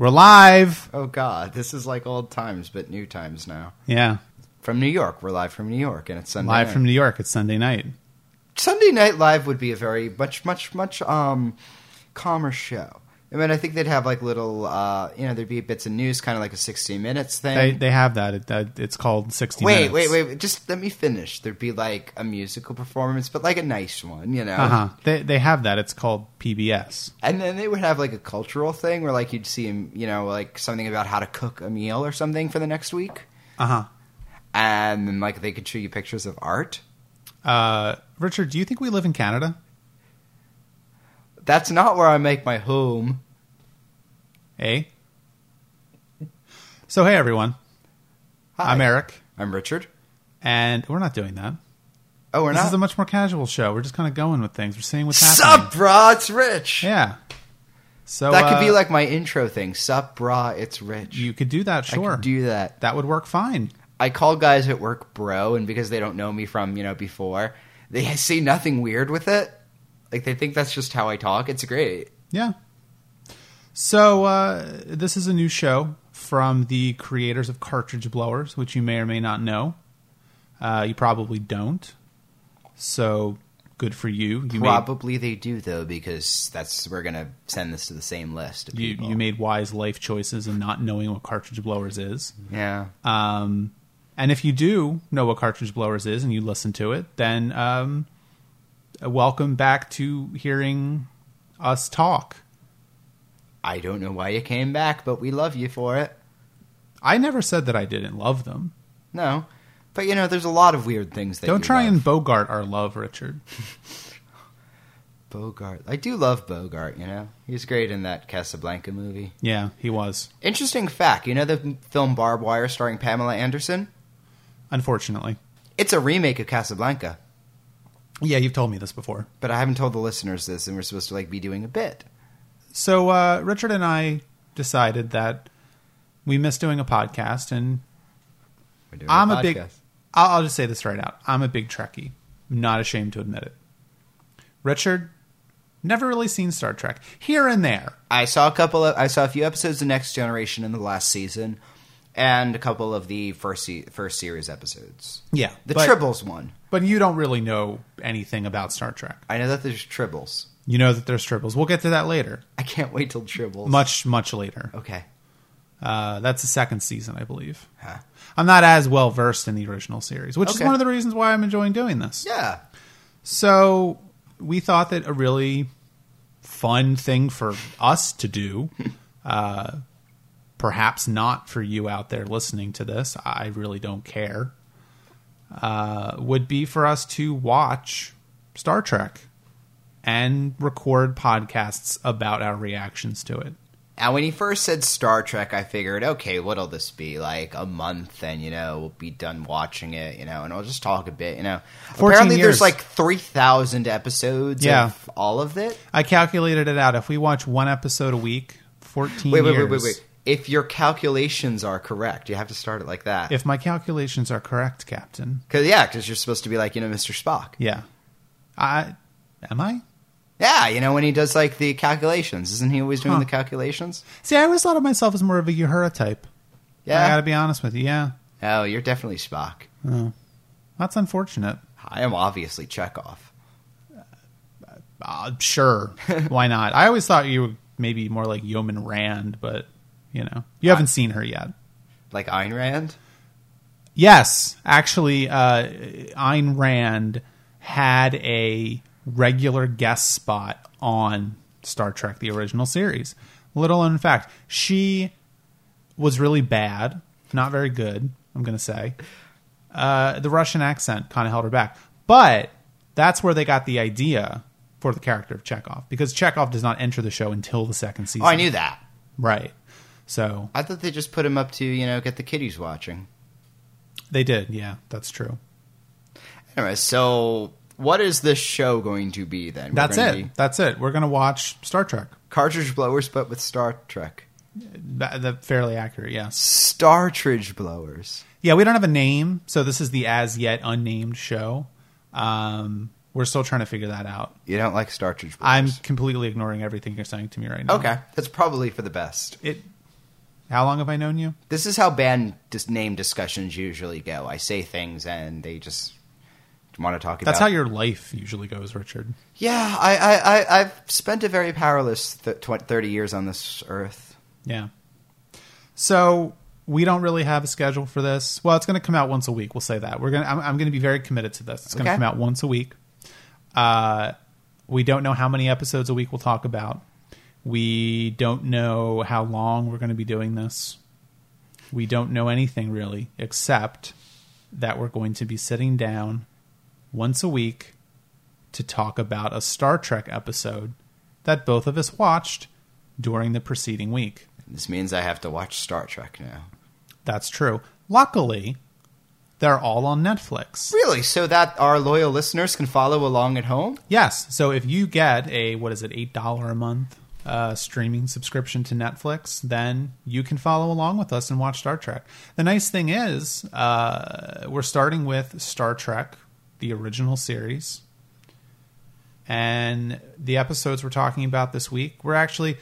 We're live. Oh God, this is like old times, but new times now. Yeah. From New York, we're live from New York, and it's Sunday. Live night. from New York. It's Sunday night. Sunday Night Live would be a very much, much, much um calmer show. I mean, I think they'd have like little, uh, you know, there'd be bits of news, kind of like a sixty minutes thing. They they have that. It, that it's called 60 wait, minutes. wait, wait, wait, just let me finish. There'd be like a musical performance, but like a nice one, you know. Uh-huh. They they have that. It's called PBS. And then they would have like a cultural thing where like you'd see, you know, like something about how to cook a meal or something for the next week, Uh-huh. and then like they could show you pictures of art. Uh Richard, do you think we live in Canada? That's not where I make my home. Eh? So hey everyone. Hi. I'm Eric I'm Richard. and we're not doing that. Oh, we're not this not. is a much more casual show. We're just kind of going with things. We're seeing what's happening. Sup, brah? It's Rich. Yeah. So that could uh, be like my intro thing. Sup, brah? It's Rich. you could do that, I sure. could do that. that would work fine. I call guys at work bro, and because they don't know me from you know before, they see nothing weird with it. Like they think that's just how I talk. It's great. Yeah. So uh, this is a new show from the creators of Cartridge Blowers, which you may or may not know. Uh, you probably don't. So good for you. You Probably they do though, because that's we're gonna send this to the same list. Of you, people. you made wise life choices and not knowing what Cartridge Blowers is. yeah. Um, and if you do know what Cartridge Blowers is and you listen to it, then um, Uh, welcome back to hearing us talk. I don't know why you came back, but we love you for it. I never said that I didn't love them. No, but you know, there's a lot of weird things that Don't try love. and bogart our love, Richard. Bogart. I do love Bogart, you know? He was great in that Casablanca movie. Yeah, he was. Interesting fact you know the film Barb Wire starring Pamela Anderson? Unfortunately. It's a remake of Casablanca, Yeah, you've told me this before. but I haven't told the listeners this, and we're supposed to like be doing a bit. So uh, Richard and I decided that we miss doing a podcast, and We're doing I'm a big. I'll, I'll just say this right out. I'm a big Trekkie. I'm not ashamed to admit it. Richard, never really seen Star Trek. Here and there. I saw a couple of, I saw a few episodes of Next Generation in the last season, and a couple of the first se- first series episodes. Yeah, The but, Tribbles one. But you don't really know anything about Star Trek. I know that there's Tribbles. You know that there's tribbles. We'll get to that later. I can't wait till Tribbles. Much, much later. Okay. Uh, that's the second season, I believe. Huh. I'm not as well versed in the original series, which is one of the reasons why I'm enjoying doing this. Yeah. So we thought that a really fun thing for us to do, uh, perhaps not for you out there listening to this, I really don't care, uh, would be for us to watch Star Trek and record podcasts about our reactions to it. Now, when he first said Star Trek, I figured, okay, what'll this be? Like a month, and, you know, we'll be done watching it, you know, and I'll just talk a bit, you know. Apparently, years. there's like 3,000 episodes Yeah. of all of it. I calculated it out. If we watch one episode a week, 14 Wait, wait, years. wait, wait, wait. If your calculations are correct, you have to start it like that. If my calculations are correct, Captain. Cause, yeah, because you're supposed to be like, you know, Mr. Spock. Yeah. I am I? Yeah, you know, when he does like the calculations, isn't he always doing Huh. the calculations? See, I always thought of myself as more of a Uhura type. Yeah. I Yeah. gotta be honest with you. Yeah. Oh, you're definitely Spock. Oh. That's unfortunate. I am obviously Chekhov. Uh, sure. Why not? I always thought you were maybe more like Yeoman Rand, but, you know, you haven't seen her yet. Like Ayn Rand? Yes, actually, uh, Ayn Rand had a regular guest spot on Star Trek: The Original Series. Little known fact: she was really bad, not very good. I'm going to say uh, the Russian accent kind of held her back, but that's where they got the idea for the character of Chekhov because Chekhov does not enter the show until the second season. Oh, I knew that. right. So I thought they just put him up to, you know, get the kiddies watching. they did. Yeah, that's true. Anyway, so what is this show going to be then? We're That's it. be That's it. We're going to watch Star Trek. Cartridge blowers, but with Star Trek. That, that fairly accurate, yes. Startridge blowers. Yeah, we don't have a name, so this is the as yet unnamed show. Um, we're still trying to figure that out. You don't like Startridge blowers? I'm completely ignoring everything you're saying to me right now. okay. That's probably for the best. It How long have I known you? This is how band dis- name discussions usually go. I say things and they just want to talk That's about. That's how your life usually goes, Richard. Yeah, I, I, I, I've spent a very powerless th- tw- 30 years on this earth. Yeah. So we don't really have a schedule for this. Well, it's going to come out once a week. We'll say that. We're going. I'm, I'm going to be very committed to this. It's going to Okay. come out once a week. Uh, we don't know how many episodes a week we'll talk about. We don't know how long we're going to be doing this. We don't know anything really, except that we're going to be sitting down once a week to talk about a Star Trek episode that both of us watched during the preceding week. This means I have to watch Star Trek now. That's true. Luckily, they're all on Netflix. Really? So that our loyal listeners can follow along at home? Yes. So if you get a what is it, eight dollar a month uh, streaming subscription to Netflix, then you can follow along with us and watch Star Trek. The nice thing is, uh, we're starting with Star Trek, the original series, and the episodes we're talking about this week were actually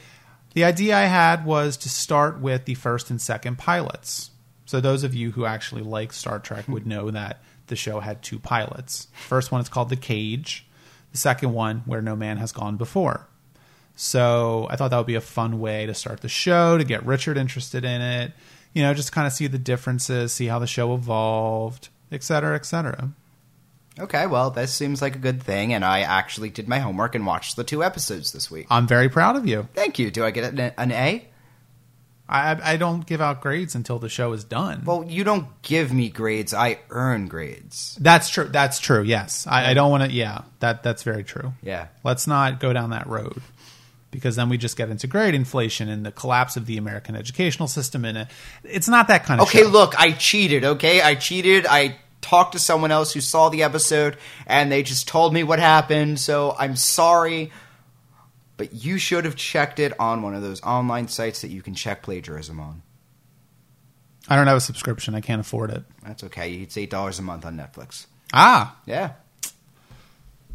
the idea I had was to start with the first and second pilots. So those of you who actually like Star Trek would know that the show had two pilots. First one is called The Cage. The second one, Where No Man Has Gone Before. So I thought that would be a fun way to start the show, to get Richard interested in it, you know, just kind of see the differences, see how the show evolved, et cetera, et cetera. Okay, well, this seems like a good thing, and I actually did my homework and watched the two episodes this week. I'm very proud of you. Thank you. Do I get an, an A? I, I don't give out grades until the show is done. Well, you don't give me grades. I earn grades. That's true. That's true. Yes, I, I don't want to. Yeah, that that's very true. Yeah. Let's not go down that road because then we just get into grade inflation and the collapse of the American educational system. And it's not that kind of. Okay, show. look, I cheated, okay? I cheated. I talked to someone else who saw the episode, and they just told me what happened, so I'm sorry. But you should have checked it on one of those online sites that you can check plagiarism on. I don't have a subscription. I can't afford it. That's okay. It's $8 a month on Netflix. Ah, Yeah.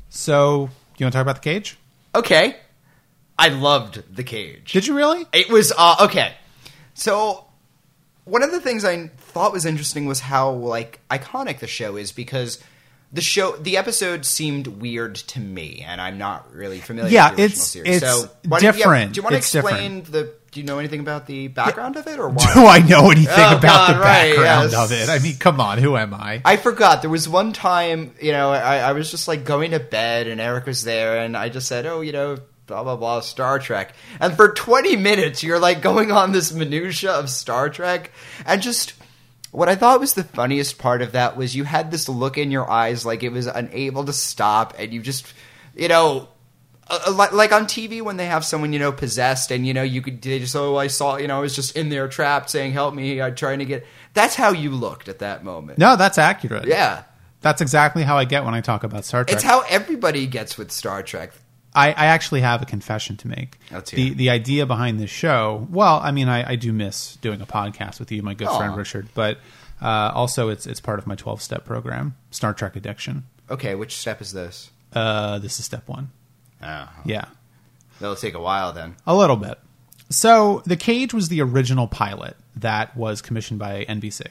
so you want to talk about the cage? Okay. I loved The Cage. Did you really? It was uh, okay. So one of the things I thought was interesting was how like iconic the show is because the show the episode seemed weird to me, and I'm not really familiar. Yeah, with the original it's- series. it's so why don't- yeah, different. do you want to explain the? Do you know anything about the background of it, or why? Do I know anything Oh, about God, the right, background yes. of it? I mean, come on, who am I? I forgot. There was one time, you know, I, I was just like going to bed and Eric was there and I just said, oh, you know, blah, blah, blah, Star Trek. And for 20 minutes, you're like going on this minutia of Star Trek. And just what I thought was the funniest part of that was you had this look in your eyes like it was unable to stop and you just, you know, uh, like, like on TV when they have someone you know possessed and you know you could they just oh I saw you know I was just in there trapped saying help me I'm trying to get that's how you looked at that moment No, that's accurate. yeah That's exactly how I get when I talk about Star Trek. it's how everybody gets with Star Trek I, I actually have a confession to make. Let's hear the it. the idea behind this show. Well, I mean, I, I do miss doing a podcast with you, my good Aw. friend Richard, but uh, also it's it's part of my twelve step program, Star Trek Addiction. okay which step is this Uh, this is step one. oh Yeah, that'll take a while then a little bit. So, The Cage was the original pilot that was commissioned by NBC.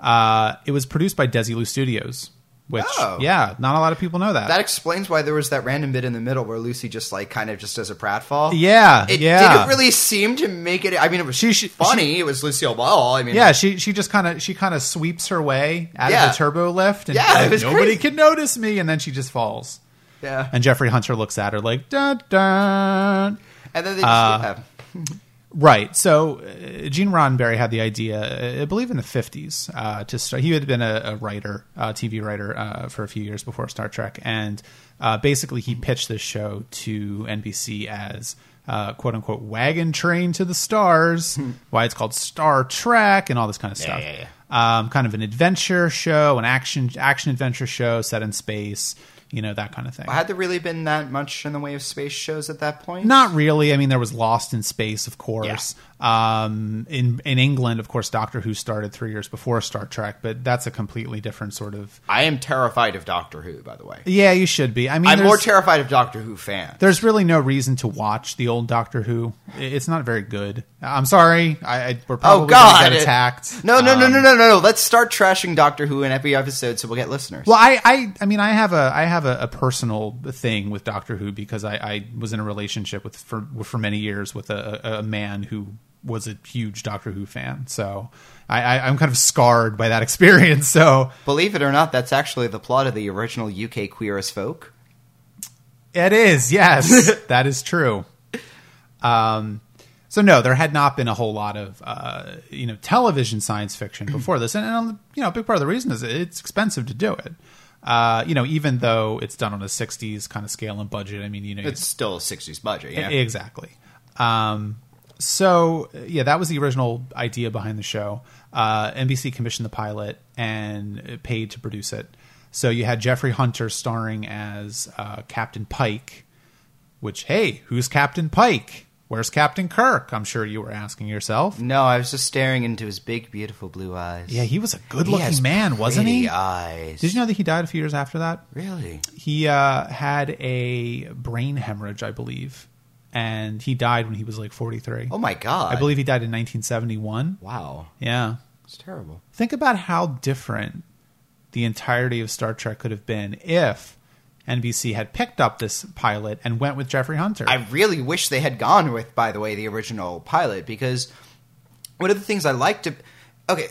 Uh, it was produced by Desilu Studios, which, Oh. yeah, not a lot of people know that. that explains why there was that random bit in the middle where Lucy just like kind of just does a pratfall yeah, it yeah. didn't really seem to make it I mean it was She- she- funny it was Lucille Ball I mean Yeah, she she just kind of she kind of sweeps her way out Yeah. of the turbo lift, and Yeah, like, nobody crazy. can notice me, and then she just falls. yeah And Jeffrey Hunter looks at her like dun dun. and then they just Uh. Right. So uh, Gene Roddenberry had the idea, uh, I believe, in the fifties, uh, to start. He had been a, a writer, a TV writer, uh, for a few years before Star Trek, and uh, basically he pitched this show to NBC as. Uh, "quote unquote" wagon train to the stars. why it's called Star Trek and all this kind of stuff. yeah, Um, kind of an adventure show, an action action adventure show set in space. You know that kind of thing. Had there really been that much in the way of space shows at that point? Not really. I mean, there was Lost in Space, of course. Um, in in England, of course, Doctor Who started three years before Star Trek, but that's a completely different sort of. I am terrified of Doctor Who, by the way. Yeah, you should be. I mean, I'm more terrified of Doctor Who fans. there's really no reason to watch the old Doctor Who. It's not very good. I'm sorry. I, I we're probably Oh God! get attacked. No, no, no, Um, no, no, no, no. Let's start trashing Doctor Who in every episode, so we'll get listeners. Well, I, I, I mean, I have a, I have a, a personal thing with Doctor Who because I, I was in a relationship with for for many years with a, a man who was a huge Doctor Who fan. So I, I, I'm kind of scarred by that experience. So Believe it or not, that's actually the plot of the original UK Queer as Folk. it is, yes, that is true. Um, so no, there had not been a whole lot of uh, you know television science fiction before this, and, and you know a big part of the reason is it's expensive to do it. Uh, you know, even though it's done on a '60s kind of scale and budget, I mean, you know, It's still a 60s budget, yeah. Exactly. Um, so yeah, that was the original idea behind the show. Uh, NBC commissioned the pilot and paid to produce it. So you had Jeffrey Hunter starring as uh, Captain Pike. Which hey, who's Captain Pike? Where's Captain Kirk? I'm sure you were asking yourself. no, I was just staring into his big, beautiful blue eyes. Yeah, he was a good-looking man, wasn't he? eyes. Did you know that he died a few years after that? Really? He uh, had a brain hemorrhage, I believe, and he died when he was like 43. Oh my god. I believe he died in 1971. Wow. Yeah. It's terrible. Think about how different the entirety of Star Trek could have been if NBC had picked up this pilot and went with Jeffrey Hunter. I really wish they had gone with, by the way, the original pilot because one of the things I like to. Okay,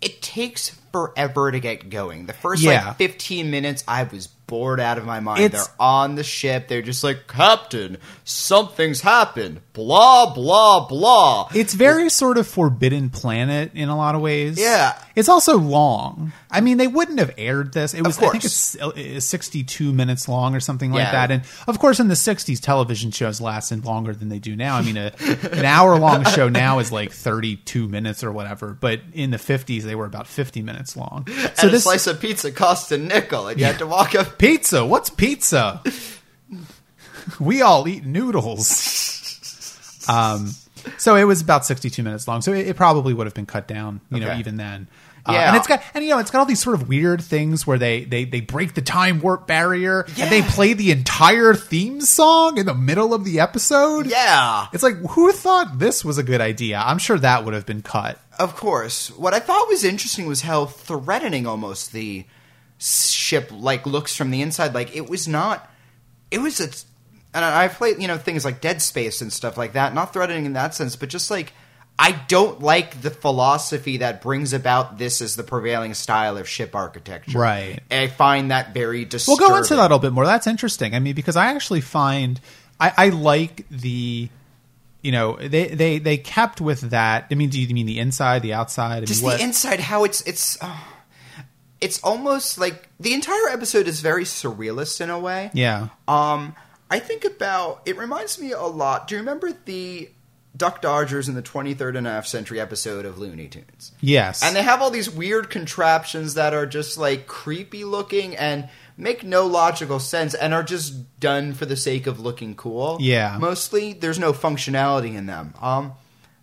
it takes forever to get going. The first Yeah. like 15 minutes, I was bored out of my mind. It's- They're on the ship. They're just like, Captain, something's happened. Blah, blah, blah. it's very sort of Forbidden Planet in a lot of ways. Yeah. It's also long. I mean, they wouldn't have aired this. It was, I think course. it's uh, 62 minutes long or something like Yeah. that. And of course, in the 60s, television shows lasted longer than they do now. I mean, a, an hour long show now is like 32 minutes or whatever. But in the 50s, they were about 50 minutes long. So and a this slice of pizza cost a nickel, and you had to walk up. pizza. What's pizza? we all eat noodles. Um, so it was about 62 minutes long. So it, it probably would have been cut down, you know, even then. Uh, Yeah. and it's got and you know it's got all these sort of weird things where they they they break the time warp barrier and they play the entire theme song in the middle of the episode. Yeah. It's like who thought this was a good idea? I'm sure that would have been cut. Of course. What I thought was interesting was how threatening almost the ship like looks from the inside. Like it was not. It was a. And I played you know things like Dead Space and stuff like that. Not threatening in that sense, but just like I don't like the philosophy that brings about this as the prevailing style of ship architecture. Right. And I find that very disturbing. We'll go into that a little bit more. That's interesting. I mean, because I actually find I, I like the you know they, they they kept with that. I mean, do you mean the inside, the outside? I mean, just what- the inside how it's it's uh, it's almost like the entire episode is very surrealist in a way yeah. um i think about it reminds me a lot do you remember the duck dodgers in the 23rd and a half century episode of looney tunes Yes. and they have all these weird contraptions that are just like creepy looking and make no logical sense and are just done for the sake of looking cool. Yeah. Mostly there's no functionality in them. Um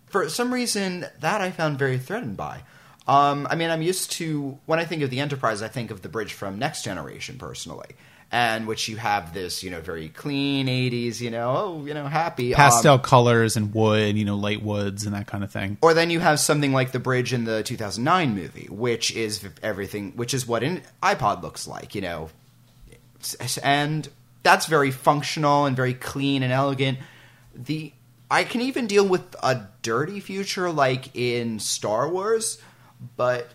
for some reason that I found very threatened by. Um I mean I'm used to when I think of the Enterprise I think of the bridge from Next Generation personally. And which you have this, you know, very clean 80s, you know, oh, you know, happy. um, pastel colors and wood, you know, light woods and that kind of thing. or then you have something like the bridge in the 2009 movie, which is everything, which is what an iPod looks like, you know. And that's very functional and very clean and elegant. The I can even deal with a dirty future like in Star Wars, but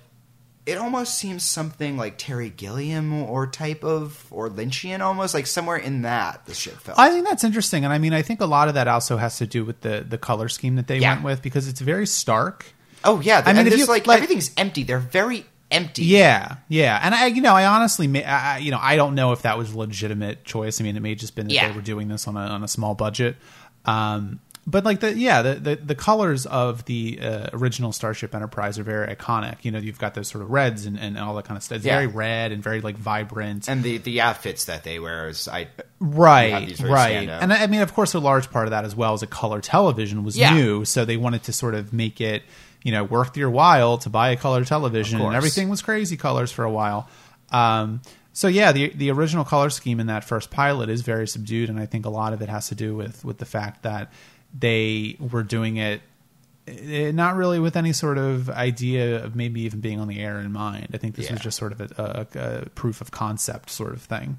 it almost seems something like Terry Gilliam or type of or Lynchian almost like somewhere in that the ship felt. I think that's interesting, and I mean, I think a lot of that also has to do with the the color scheme that they Yeah. went with because it's very stark. oh yeah, I mean, it's like, like- everything's empty. They're very empty. Yeah, yeah, and I, you know, I honestly, may, I, you know, I don't know if that was a legitimate choice. I mean, it may just been that Yeah. they were doing this on a on a small budget. Um, but like the yeah the the, the colors of the uh, original Starship Enterprise are very iconic. You know, you've got those sort of reds and, and all that kind of stuff. It's Yeah. very red and very like vibrant. And the the outfits that they wear is I right right and I I mean of course a large part of that as well is a color television was Yeah. new so they wanted to sort of make it you know worth your while to buy a color television and everything was crazy colors for a while um, so yeah the the original color scheme in that first pilot is very subdued and I think a lot of it has to do with with the fact that they were doing it eh, not really with any sort of idea of maybe even being on the air in mind. I think this was just sort of a, a, a proof of concept sort of thing.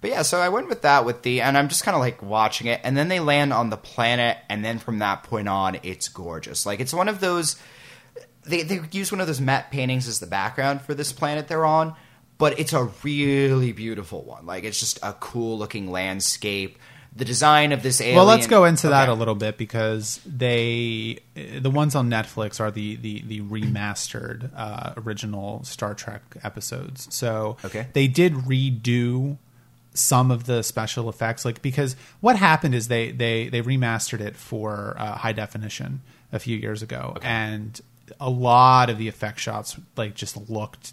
But yeah, so I went with that with the, and I'm just kind of like watching it, and then they land on the planet, and then from that point on, it's gorgeous. Like it's one of those, they they use one of those matte paintings as the background for this planet they're on, but it's a really beautiful one. Like it's just a cool looking landscape. The design of this alien. Well, let's go into that a little bit because they, the ones on Netflix are the the, the remastered uh, original Star Trek episodes. So Okay. they did redo some of the special effects, like because what happened is they they they remastered it for uh, high definition a few years ago, and a lot of the effect shots like just looked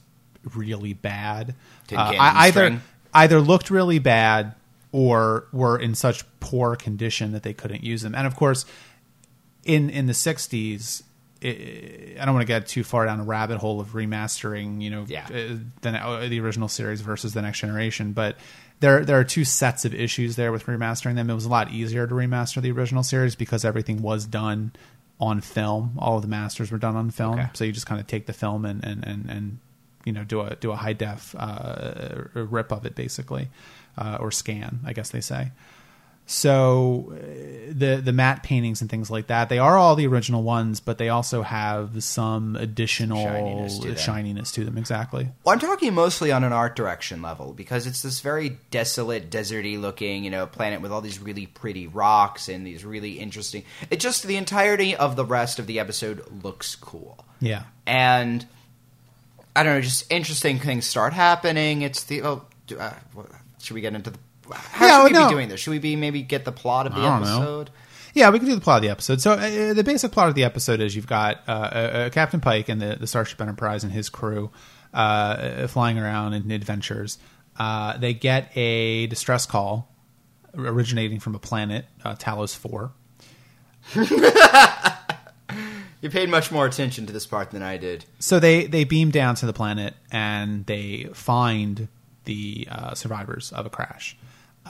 really bad. Uh, either string. either looked really bad or were in such poor condition that they couldn't use them. And of course, in in the '60s, i I don't want to get too far down a rabbit hole of remastering, you know, Yeah. uh, the, uh, the original series versus the next generation, but. There, there are two sets of issues there with remastering them. It was a lot easier to remaster the original series because everything was done on film. All of the masters were done on film, Okay. so you just kind of take the film and and, and, and you know do a do a high def uh, rip of it basically, uh, or scan, I guess they say. So uh, the the matte paintings and things like that, they are all the original ones, but they also have some additional Shininess to them. shininess to them. Exactly. Well, I'm talking mostly on an art direction level because it's this very desolate, deserty looking, you know, planet with all these really pretty rocks and these really interesting. It just the entirety of the rest of the episode looks cool, Yeah. and I don't know, just interesting things start happening. It's the oh, do, uh, should we get into the? How Yeah, should we no. be doing this? Should we be maybe get the plot of the I don't know. episode? Yeah, we can do the plot of the episode. So uh, the basic plot of the episode is you've got uh, uh, Captain Pike and the, the Starship Enterprise and his crew uh, uh, flying around in adventures. Uh, they get a distress call originating from a planet, uh, Talos Four. You paid much more attention to this part than I did. So they they beam down to the planet and they find the uh, survivors of a crash.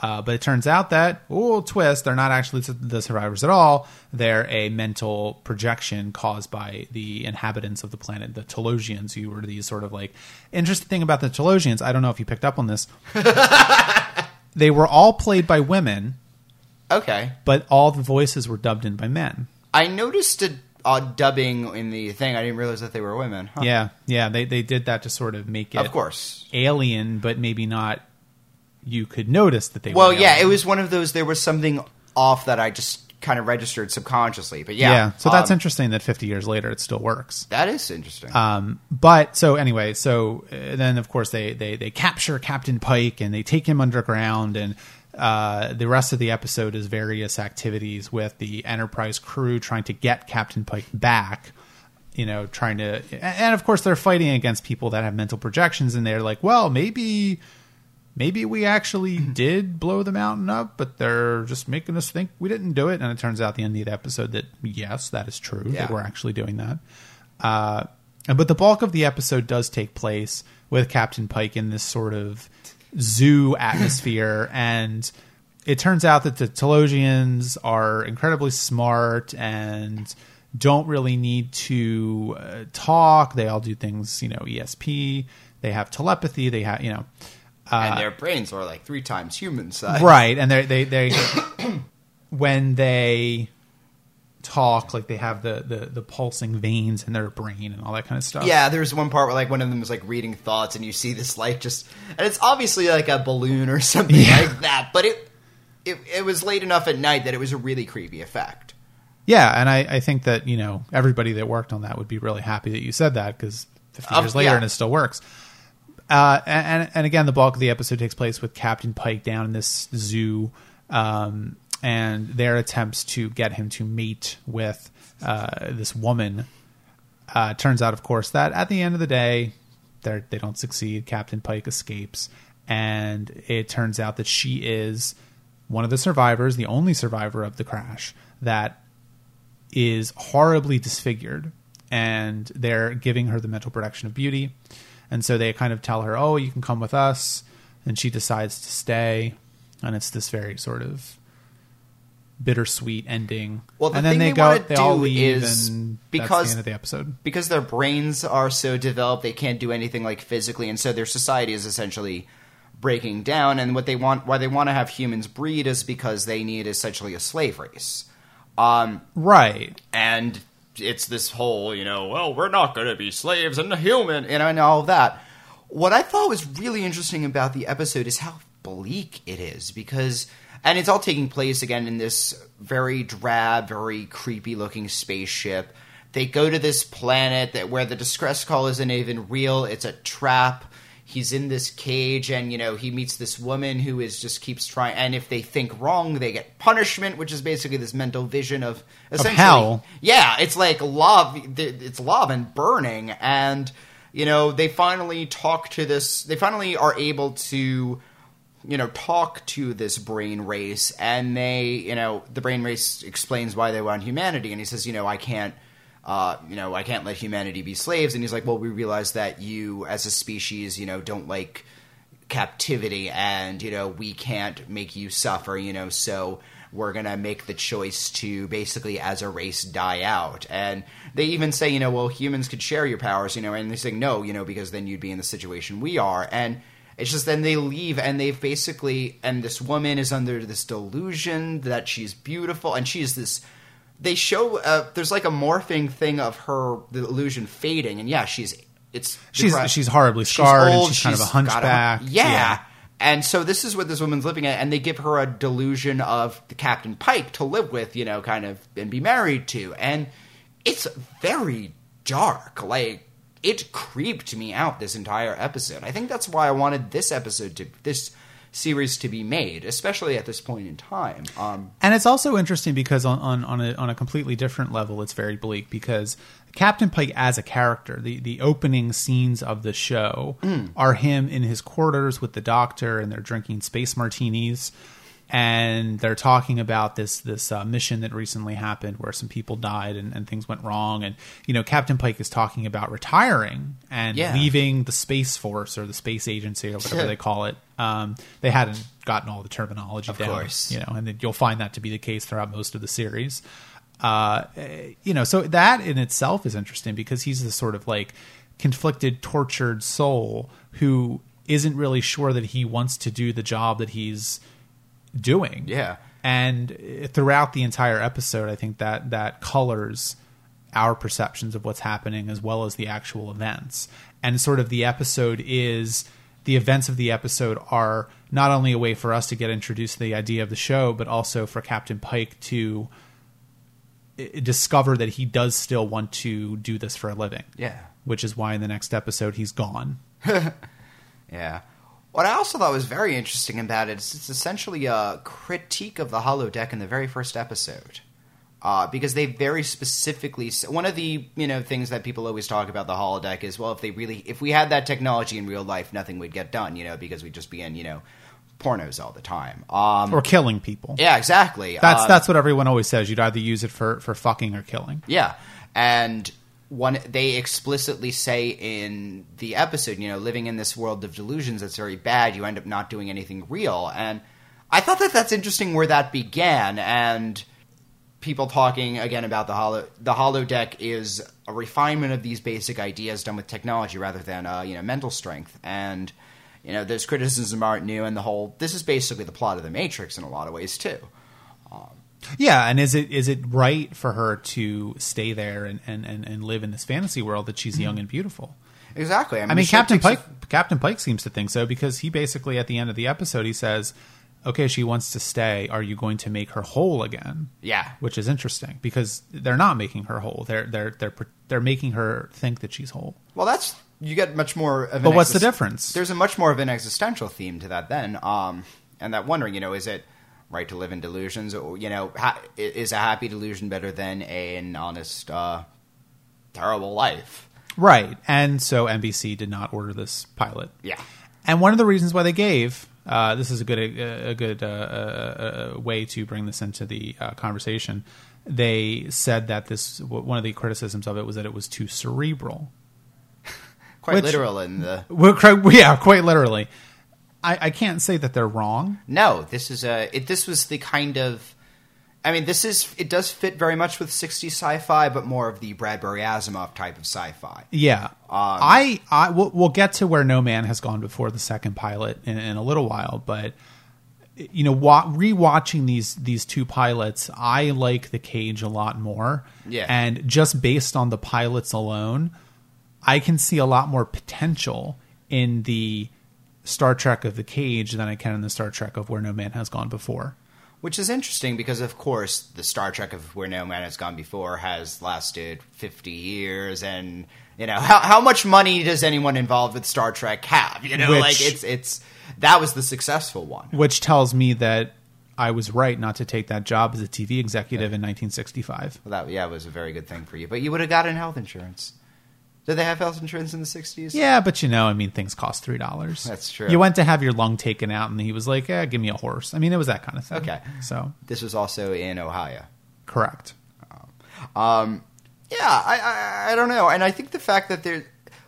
Uh, but it turns out that, oh, twist, they're not actually the survivors at all. They're a mental projection caused by the inhabitants of the planet, the Talosians, who were these sort of like. Interesting thing about the Talosians, I don't know if you picked up on this. they were all played by women, Okay, but all the voices were dubbed in by men. I noticed a odd dubbing in the thing. I didn't realize that they were women. Huh. Yeah, yeah, they, they did that to sort of make it of course. alien, but maybe not. You could notice that they. Well, were yeah, it was one of those. There was something off that I just kind of registered subconsciously. But yeah, Yeah, so that's um, interesting that 50 years later it still works. That is interesting. Um, but so anyway, so uh, then of course they, they they capture Captain Pike and they take him underground, and uh, the rest of the episode is various activities with the Enterprise crew trying to get Captain Pike back. You know, trying to, and of course they're fighting against people that have mental projections, and they're like, well, maybe maybe we actually did blow the mountain up, but they're just making us think we didn't do it. And it turns out at the end of the episode that yes, that is true. Yeah. They were actually doing that. Uh, but the bulk of the episode does take place with Captain Pike in this sort of zoo atmosphere, and it turns out that the Talosians are incredibly smart and don't really need to uh, talk. They all do things, you know, ESP. They have telepathy. They have, you know, and their brains are like three times human size. right and they they they when they talk like they have the, the the pulsing veins in their brain and all that kind of stuff Yeah, there's one part where like one of them is like reading thoughts, and you see this light just, and it's obviously like a balloon or something Yeah. like that. But it, it, it was late enough at night that it was a really creepy effect. yeah and I, I think that you know everybody that worked on that would be really happy that you said that because 50 Um, years later yeah. and it still works uh, and and again the bulk of the episode takes place with captain pike down in this zoo um, and their attempts to get him to mate with uh, this woman. Uh, turns out, of course, that at the end of the day, they they don't succeed. Captain Pike escapes, and it turns out that she is one of the survivors, the only survivor of the crash that is horribly disfigured, and they're giving her the mental protection of beauty, and so they kind of tell her, "Oh, you can come with us," and she decides to stay, and it's this very sort of bittersweet ending. Well, the and then thing they, they go, they all do leave, is and that's because- the end of the episode. because their brains are so developed they can't do anything like physically and so their society is essentially breaking down and what they want why they want to have humans breed is because they need essentially a slave race um, Right. and it's this whole you know well we're not going to be slaves and human and all of that. What i thought was really interesting about the episode is how bleak it is because and it's all taking place again in this very drab very creepy looking spaceship. They go to this planet that where the distress call isn't even real. It's a trap he's in this cage and you know he meets this woman who is just keeps trying and if they think wrong they get punishment which is basically this mental vision of essentially hell. yeah it's like love it's love and burning. And you know they finally talk to this they finally are able to you know talk to this brain race. And they you know the brain race explains why they want humanity. And he says you know i can't uh, you know, I can't let humanity be slaves. And he's like, well, we realize that you, as a species, you know, don't like captivity, and you know, we can't make you suffer. You know, so we're gonna make the choice to basically, as a race, die out. And they even say, you know, well, humans could share your powers. You know, and they say no, you know, because then you'd be in the situation we are. And it's just then they leave and they've basically and this woman is under this delusion that she's beautiful and she's this they show uh, there's like a morphing thing of her the illusion fading and yeah she's it's She's depre- she's horribly scarred old, and she's kind of a she's got hunchback. yeah. And so this is what this woman's living at, and they give her a delusion of the Captain Pike to live with, you know, kind of and be married to, and it's very dark. Like it creeped me out this entire episode. I think that's why I wanted this episode to this series to be made, especially at this point in time. Um, And it's also interesting because on, on, on, a, on a completely different level, it's very bleak because Captain Pike as a character, the, the opening scenes of the show are him in his quarters with the doctor and they're drinking space martinis and they're talking about this this uh, mission that recently happened where some people died and, and things went wrong and you know Captain Pike is talking about retiring and Yeah. leaving the space force or the space agency or whatever they call it um, they hadn't gotten all the terminology Of down course. you know and you'll find that to be the case throughout most of the series uh, you know so that in itself is interesting because he's this sort of like conflicted tortured soul who isn't really sure that he wants to do the job that he's doing Yeah. and throughout the entire episode i think that that colors our perceptions of what's happening as well as the actual events and sort of the episode is the events of the episode are not only a way for us to get introduced to the idea of the show but also for captain pike to uh, discover that he does still want to do this for a living yeah. which is why in the next episode he's gone Yeah. What I also thought was very interesting about it is it's essentially a critique of the holodeck in the very first episode. Uh, because they very specifically one of the you know things that people always talk about the holodeck is well if they really if we had that technology in real life nothing would get done you know because we'd just be in you know pornos all the time. Um, or killing people. Yeah exactly. That's Um, that's what everyone always says. You'd either use it for for fucking or killing. Yeah, and one they explicitly say in the episode, you know, living in this world of delusions that's very bad. You end up not doing anything real, and I thought that that's interesting where that began, and people talking again about the hollow the holodeck is a refinement of these basic ideas done with technology rather than uh, you know mental strength. And you know those criticisms aren't new and the whole this is basically the plot of the matrix in a lot of ways too Yeah, and is it is it right for her to stay there and, and, and, and live in this fantasy world that she's young and beautiful? exactly I mean, the show Captain takes a- Pike Captain Pike seems to think so because he basically at the end of the episode he says, "Okay, she wants to stay. Are you going to make her whole again?" yeah Which is interesting because they're not making her whole. They're they're they're they're making her think that she's whole. Well, that's you get much more of. An But what's the difference? There's a much more of an existential theme to that then, um, and that wondering, you know, is it right to live in delusions. Or, you know, ha- is a happy delusion better than a, an honest, uh, terrible life? Right. And so NBC did not order this pilot. Yeah. And one of the reasons why they gave uh, this is a good a, a good uh, uh, way to bring this into the uh, conversation. They said that this one of the criticisms of it was that it was too cerebral. Quite Which- literal in the. Well, yeah, quite literally. I, I can't say that they're wrong. No, this is a. It, this was the kind of. I mean, this is. It does fit very much with 60s sci fi, but more of the Bradbury Asimov type of sci fi. Yeah, Um, I, I we'll, we'll get to where No Man has gone before the second pilot in, in a little while, but you know, wa- rewatching these these two pilots, I like the Cage a lot more. Yeah. and just based on the pilots alone, I can see a lot more potential in the Star Trek of the Cage than I can in the Star Trek of Where No Man Has Gone Before. Which is interesting because, of course, the Star Trek of Where No Man Has Gone Before has lasted 50 years, and you know how how much money does anyone involved with Star Trek have? You know, Which- like it's it's that was the successful one. Which tells me that I was right not to take that job as a TV executive in 1965. Well, that yeah was a very good thing for you, but you would have gotten health insurance. Did they have health insurance in the 60s? Yeah, but you know, I mean, things cost three dollars. That's true. You went to have your lung taken out, and he was like, "Yeah, give me a horse." I mean, it was that kind of thing. Okay. so This was also in Ohio. correct. Um, yeah, I, I I don't know, and I think the fact that there,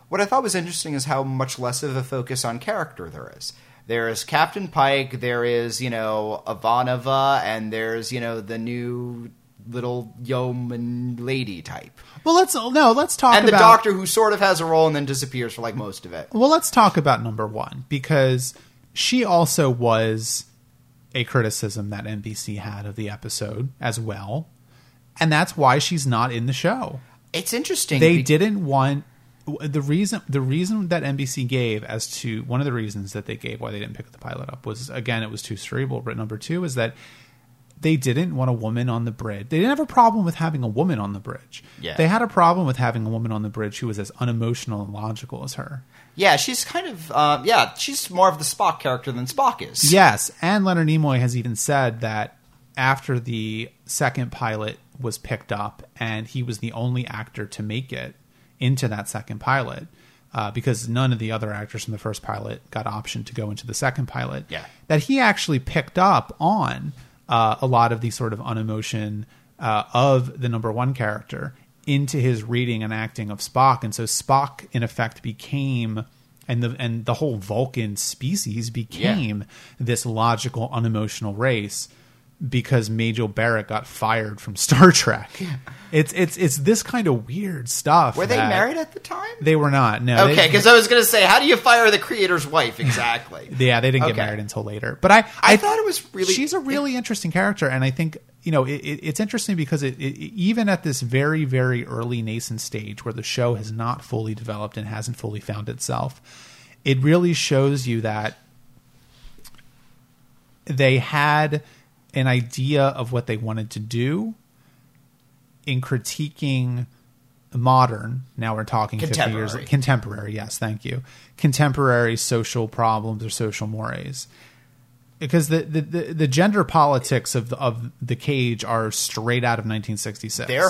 what I thought was interesting is how much less of a focus on character there is. There is Captain Pike, there is you know Ivanova, and there's you know the new little yeoman lady type, Well, let's no, let's talk and the Doctor who sort of has a role and then disappears for like most of it. Well, let's talk about number one because she also was a criticism that NBC had of the episode as well, and that's why she's not in the show. It's interesting. They didn't want the reason the reason that NBC gave as to one of the reasons that they gave why they didn't pick the pilot up was again it was too cerebral. But number two is that they didn't want a woman on the bridge. They didn't have a problem with having a woman on the bridge. Yeah. They had a problem with having a woman on the bridge who was as unemotional and logical as her. Yeah, she's kind of uh, yeah, she's more of the Spock character than Spock is. Yes, and Leonard Nimoy has even said that after the second pilot was picked up, and he was the only actor to make it into that second pilot, uh, because none of the other actors from the first pilot got option to go into the second pilot. Yeah. that he actually picked up on uh, a lot of the sort of unemotion uh, of the number one character into his reading and acting of Spock, and so Spock, in effect, became and the and the whole Vulcan species became this logical, unemotional race because Majel Barrett got fired from Star Trek. It's it's it's this kind of weird stuff. Were they that- married at the time? They were not. No. they- Okay, because I was going to say, how do you fire the creator's wife exactly? yeah, they didn't get Okay. married until later. But I, I thought it was really- She's a really interesting character, and I think you know it, it, it's interesting because it, it even at this very very early nascent stage where the show has not fully developed and hasn't fully found itself, it really shows you that they had an idea of what they wanted to do in critiquing modern now we're talking 50 years Contemporary. yes thank you contemporary social problems or social mores because the, the, the, the gender politics of the, of the cage are straight out of 1966 They're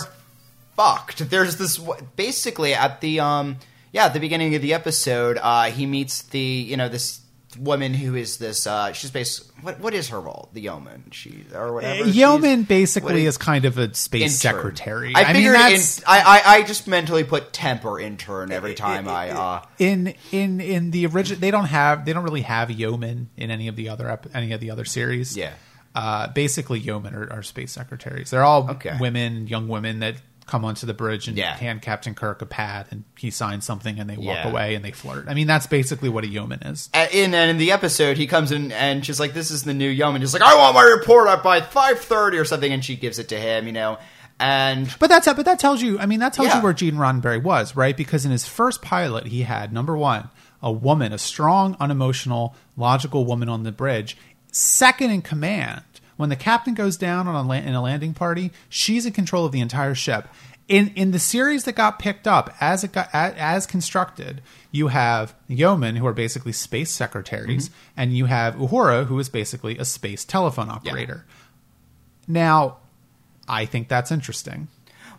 fucked. There's this basically at the um yeah at the beginning of the episode, uh, he meets the you know this woman who is this uh she's based what what is her role the yeoman she or whatever Uh, yeoman basically is- is kind of a space intern. secretary I figured mean in, I, I I just mentally put temp or intern every time I uh in in in the original they don't have they don't really have yeoman in any of the other ep- any of the other series Yeah. uh basically yeoman are, are space secretaries they're all Okay. women young women that come onto the bridge and Yeah. hand captain kirk a pad and he signs something and they walk Yeah. away and they flirt i mean that's basically what a yeoman is Uh, in and in the episode, he comes in and she's like, "This is the new yeoman." He's like, "I want my report up by five thirty or something," and she gives it to him, you know. And But that's but that tells you. I mean, that tells Yeah. you where Gene Roddenberry was, right? Because in his first pilot, he had number one, a woman, a strong, unemotional, logical woman on the bridge. Second in command when the captain goes down on a la- in a landing party, she's in control of the entire ship. In in the series that got picked up as it got as, as constructed, you have yeomen who are basically space secretaries, mm-hmm. and you have Uhura who is basically a space telephone operator. Now, I think that's interesting.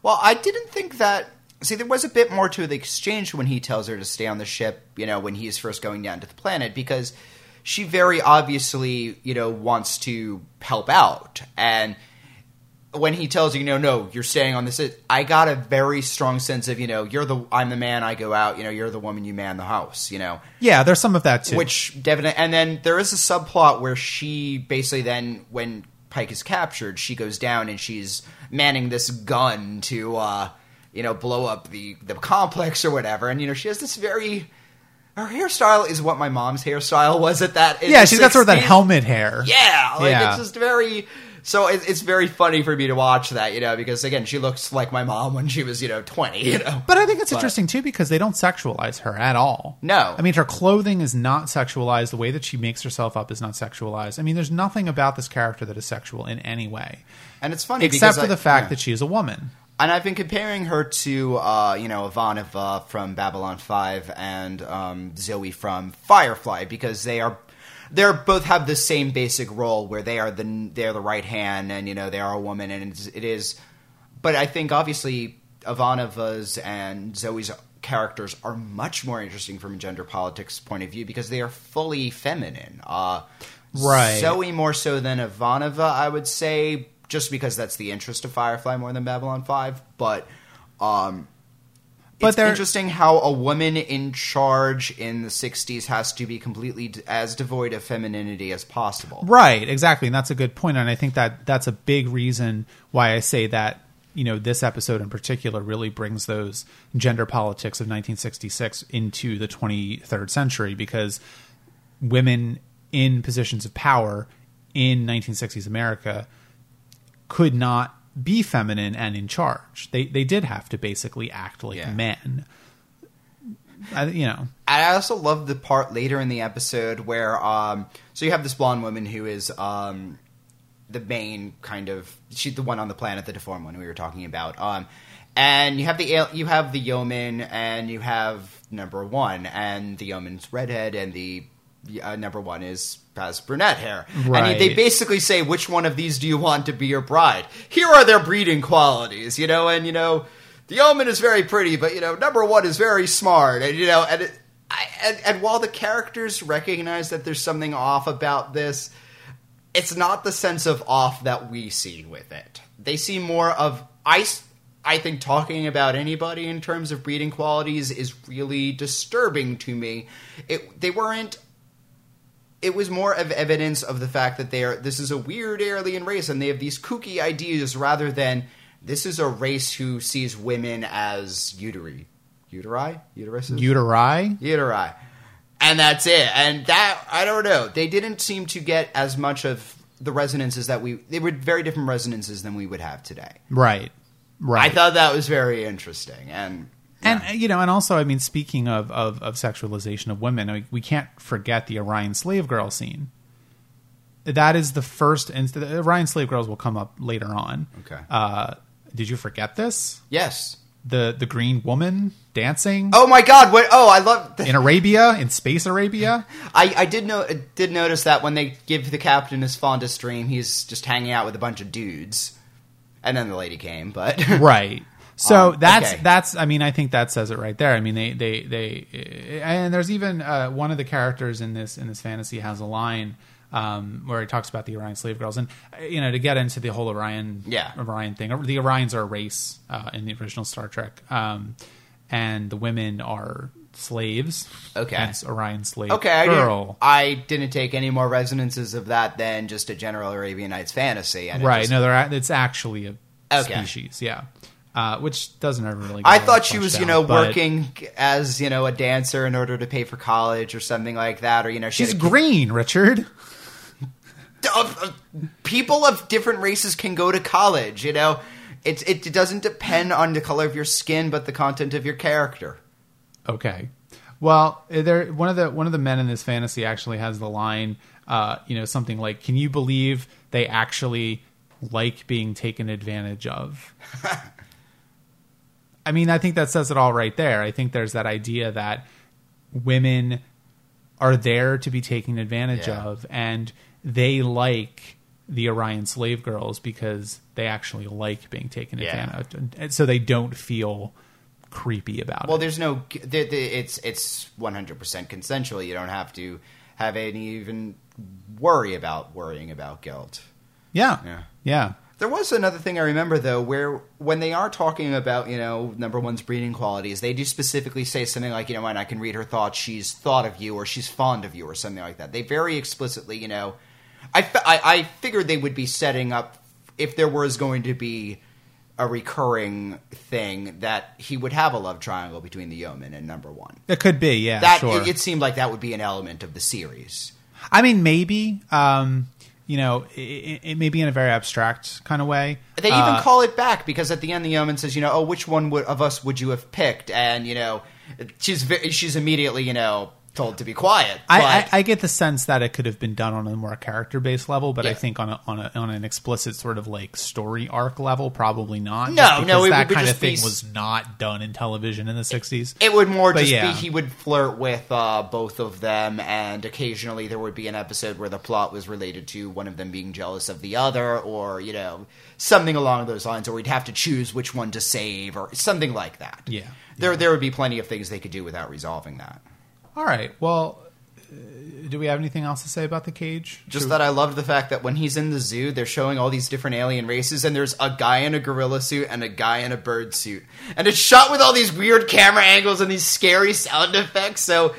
Well, I didn't think that. See, there was a bit more to the exchange when he tells her to stay on the ship, you know, when he's first going down to the planet, because she very obviously, you know, wants to help out. And when he tells you, you know, no, you're staying on this, I got a very strong sense of, you know, you're the, I'm the man, I go out, you know, you're the woman, you man the house, you know. Yeah, there's some of that too. Which definitely, and then there is a subplot where she basically then, when Pike is captured, she goes down and she's manning this gun to, uh, you know, blow up the the complex or whatever. And you know, she has this very. Her hairstyle is what my mom's hairstyle was at that. yeah, she's got sort of that helmet hair. Yeah, like Yeah. it's just very. So it, it's very funny for me to watch that, you know, because again, she looks like my mom when she was, you know, twenty. You know, But I think it's But- interesting too because they don't sexualize her at all. No. I mean her clothing is not sexualized. The way that she makes herself up is not sexualized. I mean, there's nothing about this character that is sexual in any way, and it's funny except for I- the fact yeah. that she is a woman. And I've been comparing her to, uh, you know, Ivanova from Babylon 5 and um, Zoe from Firefly because they are, they're both have the same basic role where they are the they're the right hand and you know they are a woman and it's, it is, but I think obviously Ivanova's and Zoe's characters are much more interesting from a gender politics point of view because they are fully feminine. Uh, Right. Zoe more so than Ivanova, I would say, just because that's the interest of Firefly more than Babylon Five. But um, But it's interesting how a woman in charge in the '60s has to be completely d- as devoid of femininity as possible. Right, exactly, and that's a good point. And I think that that's a big reason why I say that you know this episode in particular really brings those gender politics of 1966 into the 23rd century because women in positions of power in 1960s America could not be feminine and in charge. They they did have to basically act like Yeah. men. I, you know, I also love the part later in the episode where um so you have this blonde woman who is um the main kind of she's the one on the planet the deformed one we were talking about um and you have the you have the yeoman and you have number one and the yeoman's redhead and the uh, number one is has brunette hair and Right. they basically say which one of these do you want to be your bride here are their breeding qualities you know and you know the yeoman is very pretty but you know number one is very smart and you know and it, I, and, and while the characters recognize that there's something off about this it's not the sense of off that we see with it. They see more of i think talking about anybody in terms of breeding qualities is really disturbing to me. It they weren't. It was more of evidence of the fact that they are. This is a weird alien race, and they have these kooky ideas rather than this is a race who sees women as uteri, uteri, uteruses, uteri. uteri. And that's it. And that I don't know. They didn't seem to get as much of the resonances that we they were very different resonances than we would have today. Right, right. I thought that was very interesting. And And uh, you know, and also, I mean, speaking of of, of sexualization of women, I mean, we can't forget the Orion slave girl scene. That is the first, and the Orion slave girls will come up later on. Okay. Uh, did you forget this? yes. The the green woman dancing Oh my god, what oh I love in Arabia, in space Arabia. I, I did know did notice that when they give the captain his fondest dream, he's just hanging out with a bunch of dudes. And then the lady came, but right so Um, that's okay. that's i mean i think that says it right there i mean they they they and there's even uh, one of the characters in this in this fantasy has a line um, where he talks about the Orion slave girls, and uh, you know to get into the whole Orion Yeah. Orion thing. The Orions are a race uh, in the original Star Trek, um, and the women are slaves. Okay. hence Orion slave Okay, I girl. didn't, I didn't take any more resonances of that than just a general Arabian Nights fantasy. Right? just- no, they're it's actually a Okay. species. Yeah, uh, which doesn't ever really. I thought she was, you know, but- working as, you know, a dancer in order to pay for college or something like that, or you know, she She's a- green, Richard. people of different races can go to college. You know, it it doesn't depend on the color of your skin, but the content of your character. Okay. Well, there one of the one of the men in this fantasy actually has the line, uh, you know, something like, "Can you believe they actually like being taken advantage of?" I mean, I think that says it all right there. I think there's that idea that women are there to be taken advantage Yeah. of, and they like the Orion slave girls because they actually like being taken Yeah. advantage, of, and so they don't feel creepy about Well, it. Well, there's no. It's it's 100 percent consensual. You don't have to have any even worry about worrying about guilt. Yeah, Yeah. yeah. There was another thing I remember though, where when they are talking about you know number one's breeding qualities, they do specifically say something like you know, and I can read her thoughts. She's thought of you, or she's fond of you, or something like that. They very explicitly, you know, I I, I figured they would be setting up if there was going to be a recurring thing that he would have a love triangle between the yeoman and number one. It could be, yeah. That sure. it, it seemed like that would be an element of the series. I mean, maybe. Um, you know, it, it may be in a very abstract kind of way. They even Uh, call it back because at the end the yeoman says, you know, oh, which one would, of us would you have picked? And you know, she's she's immediately you know told to be quiet. I, I, I get the sense that it could have been done on a more character based level, but I think on a, on a, on an explicit sort of like story arc level, probably not. No, no, it that would kind of just be thing s- was not done in television in the '60s. It would more But just yeah. be he would flirt with uh, both of them, and occasionally there would be an episode where the plot was related to one of them being jealous of the other, or you know something along those lines, or we'd have to choose which one to save, or something like that. Yeah. there there would be plenty of things they could do without resolving that. All right. Well, uh, do we have anything else to say about the cage? Just Should- that I loved the fact that when he's in the zoo, they're showing all these different alien races, and there's a guy in a gorilla suit and a guy in a bird suit, and it's shot with all these weird camera angles and these scary sound effects. So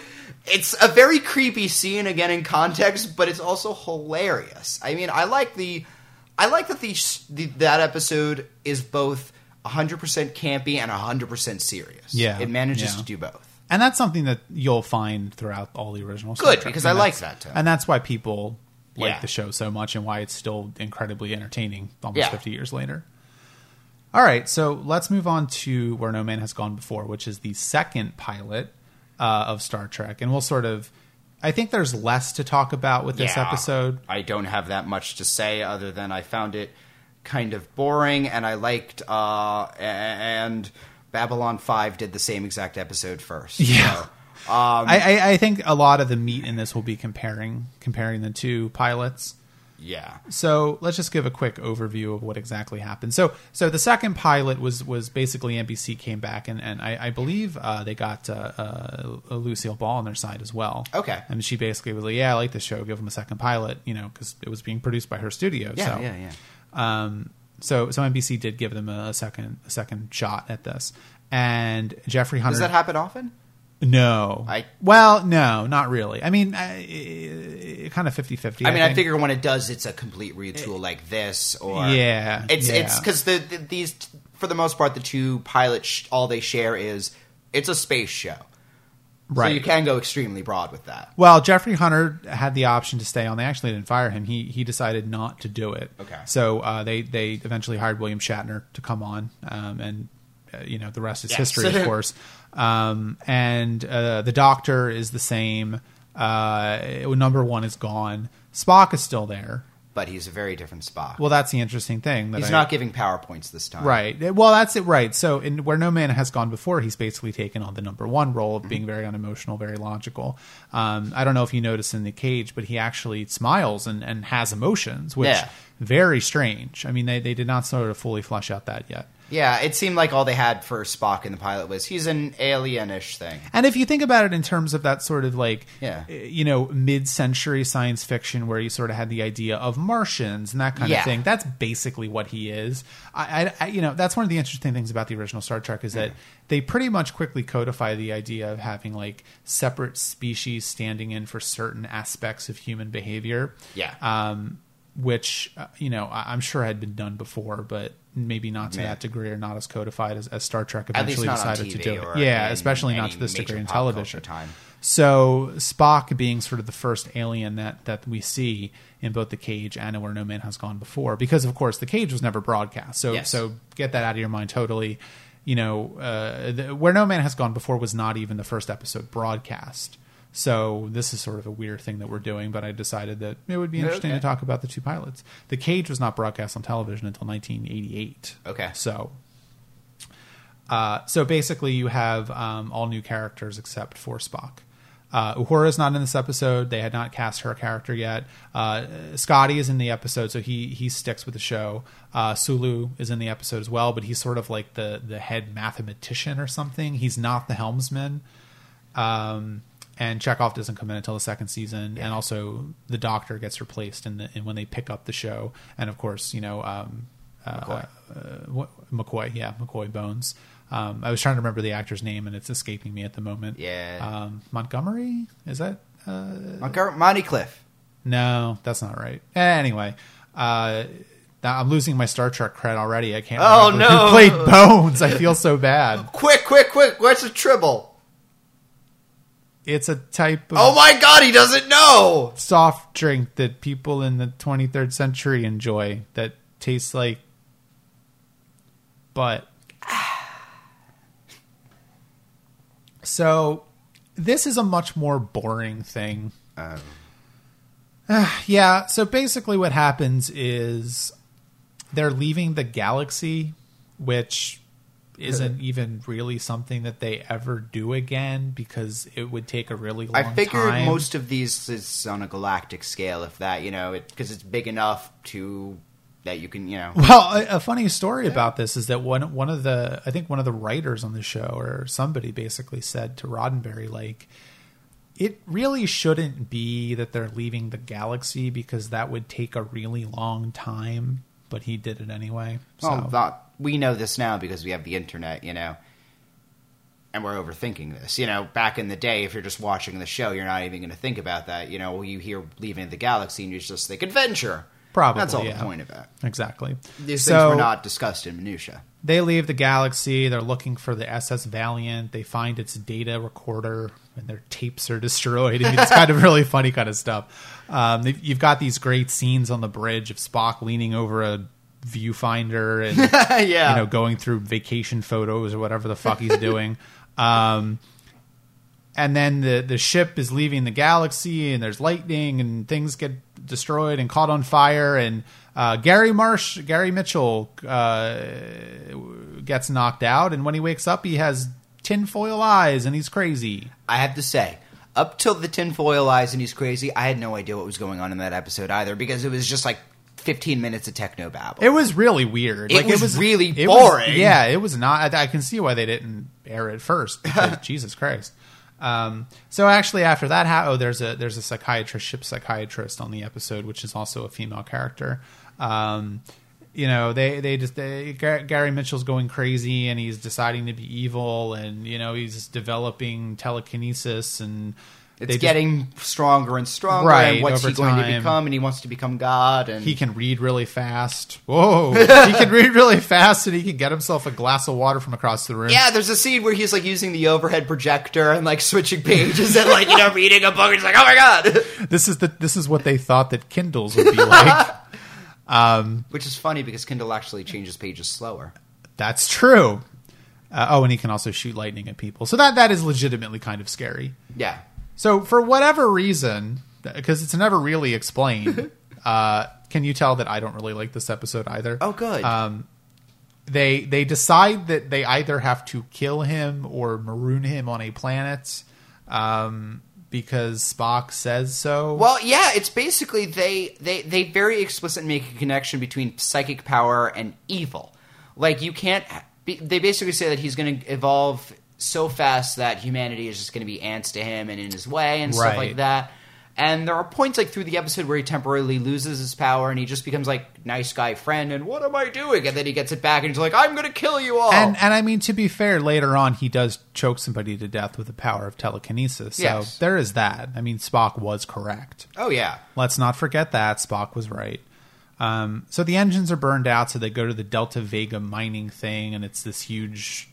it's a very creepy scene again in context, but it's also hilarious. I mean, I like the, I like that the, the that episode is both 100% campy and 100% serious. Yeah, it manages yeah. to do both. And that's something that you'll find throughout all the original. Star Good, Trek. because I like that's- that, too. and that's why people like Yeah. the show so much, and why it's still incredibly entertaining almost Yeah. 50 years later. All right, so let's move on to where no man has gone before, which is the second pilot uh, of Star Trek, and we'll sort of. I think there's less to talk about with this Yeah. episode. I don't have that much to say other than I found it kind of boring, and I liked. Uh, a- and Babylon Five did the same exact episode first. Yeah. So, um, I, I, I think a lot of the meat in this will be comparing comparing the two pilots. yeah. So let's just give a quick overview of what exactly happened. So, so the second pilot was was basically NBC came back and and I, I believe uh, they got uh, uh, Lucille Ball on their side as well. Okay. and she basically was like, "Yeah, I like this show. Give them a second pilot," you know, because it was being produced by her studio. Yeah, so, yeah, yeah. Um, so so NBC did give them a, second a second shot at this, and Jeffrey Hunter. Does that happen often? No. I- well, no, not really. I mean, uh, kind of 50-50. I mean, I, figure when it does, it's a complete retool like this, or Yeah, it's yeah. it's because the, the these for the most part the two pilots sh- all they share is it's a space show, right. So you can go extremely broad with that. Well, Jeffrey Hunter had the option to stay on. They actually didn't fire him. He he decided not to do it. Okay. So uh, they they eventually hired William Shatner to come on, um, and uh, you know the rest is Yes. history, of course. Um, and uh, the Doctor is the same. Uh, number one is gone. Spock is still there. But he's a very different Spock. Well, that's the interesting thing. That he's I- not giving powerpoints this time, Right. Well, that's it. Right. So, in where No Man has gone before, he's basically taken on the number one role Mm-hmm. of being very unemotional, very logical. Um, I don't know if you notice in the cage, but he actually smiles and, and has emotions, which Yeah. very strange. I mean, they, they did not sort of fully flesh out that yet. Yeah, it seemed like all they had for Spock in the pilot was he's an alienish thing. And if you think about it in terms of that sort of like, Yeah. uh, you know, mid-century science fiction, where you sort of had the idea of Martians and that kind Yeah. of thing, that's basically what he is. I, I, you know, that's one of the interesting things about the original Star Trek is that they pretty much quickly codify the idea of having like separate species standing in for certain aspects of human behavior. Yeah. Um, which uh, you know I- I'm sure had been done before, but maybe not to Yeah. that degree or not as codified as, as Star Trek eventually decided to do it. Yeah, in especially not to this degree in television. time. So Spock being sort of the first alien that that we see in both the cage and where no man has gone before, because of course the cage was never broadcast. So Yes. so get that out of your mind totally. you know, uh, the, where no man has gone before was not even the first episode broadcast. So this is sort of a weird thing that we're doing, but I decided that it would be interesting Okay. to talk about the two pilots. The Cage was not broadcast on television until 1988. Okay. So, uh, so basically, you have um, all new characters except for Spock. Uh, Uhura is not in this episode. They had not cast her character yet. Uh, Scotty is in the episode, so he he sticks with the show. Uh, Sulu is in the episode as well, but he's sort of like the the head mathematician or something. He's not the helmsman. Um, and Chekov doesn't come in until the second season, and also the Doctor gets replaced in, the, in when they pick up the show, and of course, you know, um, uh, McCoy. uh, what- McCoy, yeah, McCoy Bones. Um, I was trying to remember the actor's name, and it's escaping me at the moment. Yeah. um, Montgomery is that? Uh, Montgomery- Monty Cliff. no, that's not right. Anyway, uh, I'm losing my Star Trek cred already. I can't. Oh, no. Who played Bones? I feel so bad. Quick, quick, quick! What's the tribble? It's a type of Oh my God, he doesn't know. soft drink that people in the 23rd century enjoy that tastes like butt. So, this is a much more boring thing. Oh. yeah, so basically what happens is they're leaving the galaxy, which isn't even really something that they ever do again because it would take a really long time I figured time. most of these is on a galactic scale, if that, you know, because it's big enough to that you can, you know. Well, a, a funny story about this is that one one of the I think one of the writers on the show or somebody basically said to Roddenberry like it really shouldn't be that they're leaving the galaxy because that would take a really long time, but he did it anyway. So Well, not, we know this now because we have the internet, you know, and we're overthinking this. You know, back in the day, if you're just watching the show, you're not even going to think about that. You know, you hear leaving the galaxy and you just think adventure. Probably, That's all yeah. the point of it. exactly. These so things were not discussed in minutia. they leave the galaxy. They're looking for the SS Valiant. They find its data recorder, and their tapes are destroyed. I mean, it's kind of really funny kind of stuff. Um, you've got these great scenes on the bridge of Spock leaning over a viewfinder and yeah. you know going through vacation photos or whatever the fuck he's doing. Um, and then the the ship is leaving the galaxy, and there's lightning, and things get destroyed and caught on fire, and uh, Gary Marsh, Gary Mitchell, uh, gets knocked out, and when he wakes up, he has tinfoil eyes, and he's crazy. I have to say, up till the tinfoil eyes and he's crazy, I had no idea what was going on in that episode either because it was just like 15 minutes of techno babble. It was really weird. It was really it was- boring. yeah, it was not. I, I can see why they didn't air it first. because Jesus Christ. Um, so actually, after that, ha- oh, there's a there's a psychiatrist, ship psychiatrist on the episode, which is also a female character. Um, you know, they they just they, Gary Mitchell's going crazy, and he's deciding to be evil, and you know he's developing telekinesis, and it's just- getting stronger and stronger, Right, and what's he going to become? And he wants to become God. And he can read really fast. Whoa, he can read really fast, and he can get himself a glass of water from across the room. yeah, there's a scene where he's like using the overhead projector and like switching pages and like you know reading a book. And he's like, oh my god, this is the this is what they thought that Kindles would be like. which is funny because Kindle actually changes pages slower. That's true. Uh, oh, and he can also shoot lightning at people. So that that is legitimately kind of scary. Yeah, So for whatever reason, because it's never really explained, uh, can you tell that I don't really like this episode either? Oh, good. Um, they they decide that they either have to kill him or maroon him on a planet um, because Spock says so. Well, yeah, it's basically they they they very explicitly make a connection between psychic power and evil. Like you can't. They basically say that he's going to evolve so fast that humanity is just going to be ants to him and in his way and stuff Right. like that. And there are points like through the episode where he temporarily loses his power and he just becomes like nice guy friend and what am I doing? And then he gets it back and he's like, I'm going to kill you all. And and I mean to be fair, later on he does choke somebody to death with the power of telekinesis. So Yes. there is that. I mean Spock was correct. oh yeah, Let's not forget that Spock was right. Um, so the engines are burned out, so they go to the Delta Vega mining thing, and it's this huge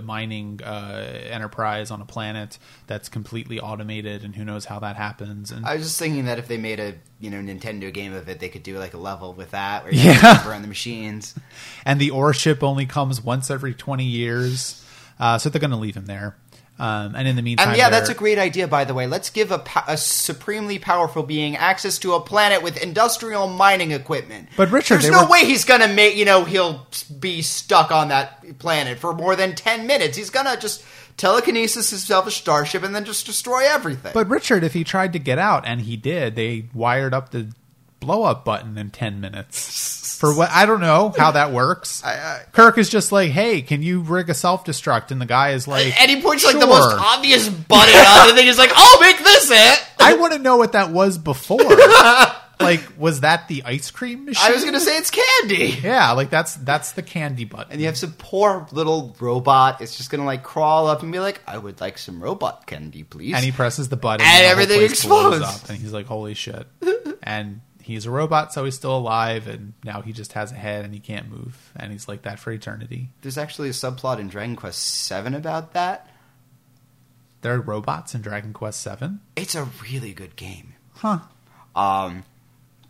mining uh, enterprise on a planet that's completely automated, and who knows how that happens. And I was just thinking that if they made a you know Nintendo game of it, they could do like a level with that where you Yeah. burn the machines. and the ore ship only comes once every twenty years, uh, so they're going to leave him there. Um, and in the meantime, And yeah, that's a great idea, by the way. Let's give a, a supremely powerful being access to a planet with industrial mining equipment. But Richard, there's no were- way he's gonna make you know he'll be stuck on that planet for more than ten minutes. He's gonna just telekinesis himself a starship and then just destroy everything. But Richard, if he tried to get out, and he did, they wired up the blow up button in 10 minutes. For what? I don't know how that works. I- I- Kirk is just like, hey, can you rig a self destruct? And the guy is like, and he puts like the most obvious button on the thing. He's like, "I'll make this it." I want to know what that was before. like, was that the ice cream machine? I was gonna say it's candy. Yeah, like that's that's the candy button. And you have some poor little robot. It's just gonna like crawl up and be like, "I would like some robot candy, please." and he presses the button, And the whole everything explodes. Up, and he's like, "Holy shit!" and he's a robot, so he's still alive, and now he just has a head and he can't move, and he's like that for eternity. There's actually a subplot in Dragon Quest VII about that. There are robots in Dragon Quest Seven, It's a really good game. huh? Um,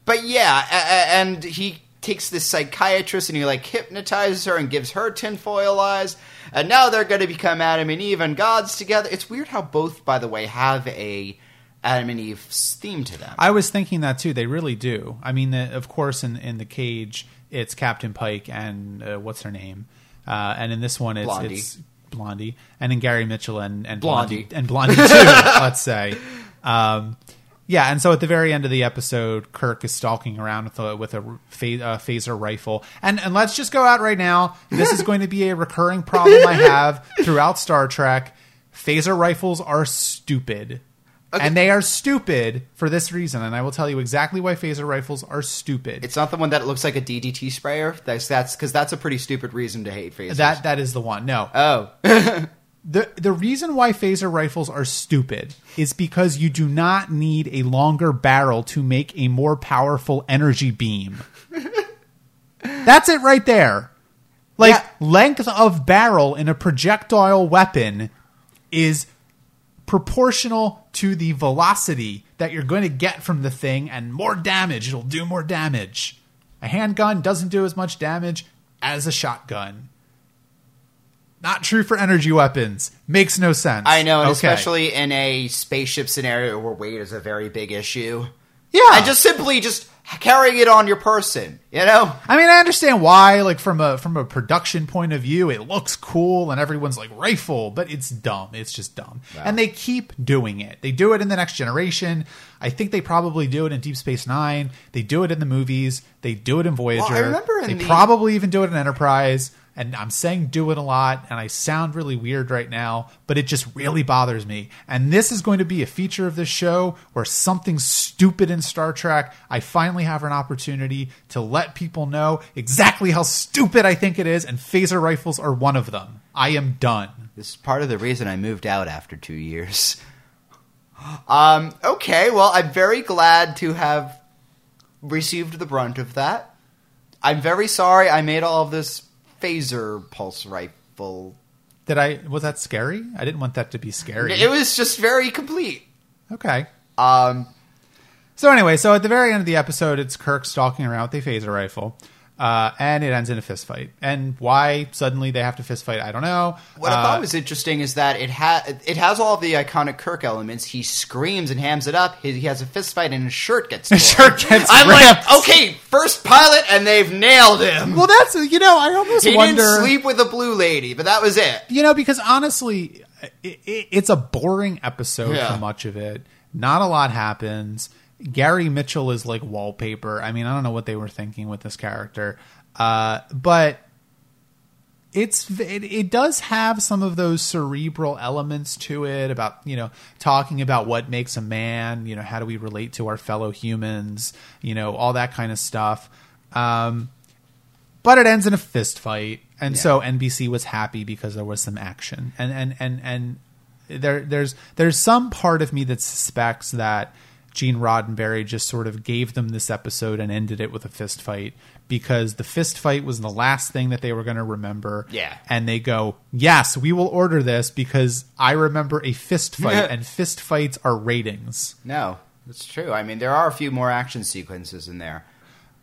but yeah, a- a- and he takes this psychiatrist and he like hypnotizes her and gives her tinfoil eyes, and now they're going to become Adam and Eve and gods together. It's weird how both, by the way, have a Adam and Eve's theme to them. I was thinking that too. They really do. I mean, the, of course, in in the cage, it's Captain Pike and uh, what's her name, uh, and in this one, it's Blondie. it's Blondie, and in Gary Mitchell and and Blondie. Blondie and Blondie too. let's say, um, yeah. And so at the very end of the episode, Kirk is stalking around with a with a uh, phaser rifle, and and let's just go out right now. This is going to be a recurring problem I have throughout Star Trek. Phaser rifles are stupid. And they are stupid for this reason, and I will tell you exactly why phaser rifles are stupid. it's not the one that looks like a DDT sprayer. That's that's because that's a pretty stupid reason to hate phasers. that that is the one. No, oh, the the reason why phaser rifles are stupid is because you do not need a longer barrel to make a more powerful energy beam. That's it right there. Like Yeah. length of barrel in a projectile weapon is proportional to the velocity that you're going to get from the thing and more damage it'll do more damage. A handgun doesn't do as much damage as a shotgun. Not true for energy weapons. Makes no sense. I know, and Okay. especially in a spaceship scenario where weight is a very big issue. Yeah. And just simply just carrying it on your person, you know? I mean, I understand why, like from a from a production point of view, it looks cool and everyone's like rifle, but it's dumb. It's just dumb, and they keep doing it. They do it in the next generation. I think they probably do it in Deep Space Nine. They do it in the movies. They do it in Voyager. I remember in they the- probably even do it in Enterprise. And I'm saying do it a lot, and I sound really weird right now, but it just really bothers me. And this is going to be a feature of this show where something stupid in Star Trek, I finally have an opportunity to let people know exactly how stupid I think it is, and phaser rifles are one of them. I am done. This is part of the reason I moved out after two years. Um, okay, well, I'm very glad to have received the brunt of that. I'm very sorry I made all of this phaser pulse rifle. Did I, was that scary? I didn't want that to be scary. It was just very complete. okay. Um, So anyway, so at the very end of the episode, it's Kirk stalking around with a phaser rifle, uh, and it ends in a fist fight. And why suddenly they have to fist fight, I don't know. What I Uh, thought was interesting is that it ha- it has all the iconic Kirk elements. He screams and hams it up. He, he has a fist fight and his shirt gets torn. His shirt gets I'm ripped. like, okay, first pilot, and they've nailed him. well, that's you know, I almost he wonder. didn't sleep with a blue lady, but that was it. You know, because honestly, it, it, it's a boring episode Yeah. for much of it. Not a lot happens. Gary Mitchell is like wallpaper. I mean, I don't know what they were thinking with this character, uh, but it's it, it does have some of those cerebral elements to it about you know talking about what makes a man. You know, how do we relate to our fellow humans? You know, all that kind of stuff. Um, but it ends in a fist fight and so NBC was happy because there was some action and and and and there there's there's some part of me that suspects that Gene Roddenberry just sort of gave them this episode and ended it with a fist fight because the fist fight was the last thing that they were going to remember. Yeah. And they go, "Yes, we will order this because I remember a fist fight and fist fights are ratings." No, that's true. I mean, there are a few more action sequences in there.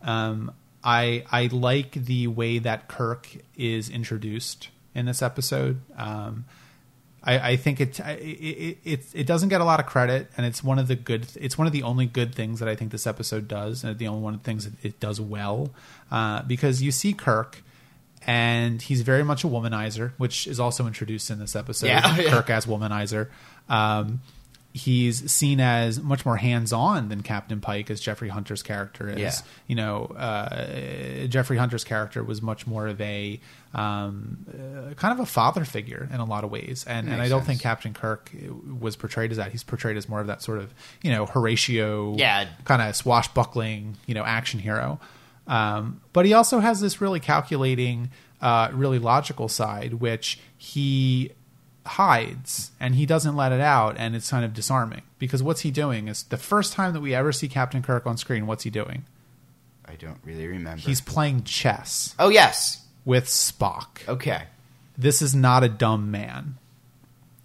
Um, I I like the way that Kirk is introduced in this episode. Um, I, I think it, it it it doesn't get a lot of credit, and it's one of the good. It's one of the only good things that I think this episode does, and the only one of the things that it does well, uh, because you see Kirk. And he's very much a womanizer, which is also introduced in this episode. Yeah, yeah. Kirk as womanizer. Um, he's seen as much more hands-on than Captain Pike, as Jeffrey Hunter's character is. Yeah. You know, uh, Jeffrey Hunter's character was much more of a um, uh, kind of a father figure in a lot of ways, and and I don't sense. think Captain Kirk was portrayed as that. He's portrayed as more of that sort of you know Horatio, Yeah. kind of swashbuckling you know action hero. Um, but he also has this really calculating, uh, really logical side, which he hides and he doesn't let it out, and it's kind of disarming because what's he doing is the first time that we ever see Captain Kirk on screen. What's he doing? I don't really remember. He's playing chess oh yes, with Spock. okay. This is not a dumb man.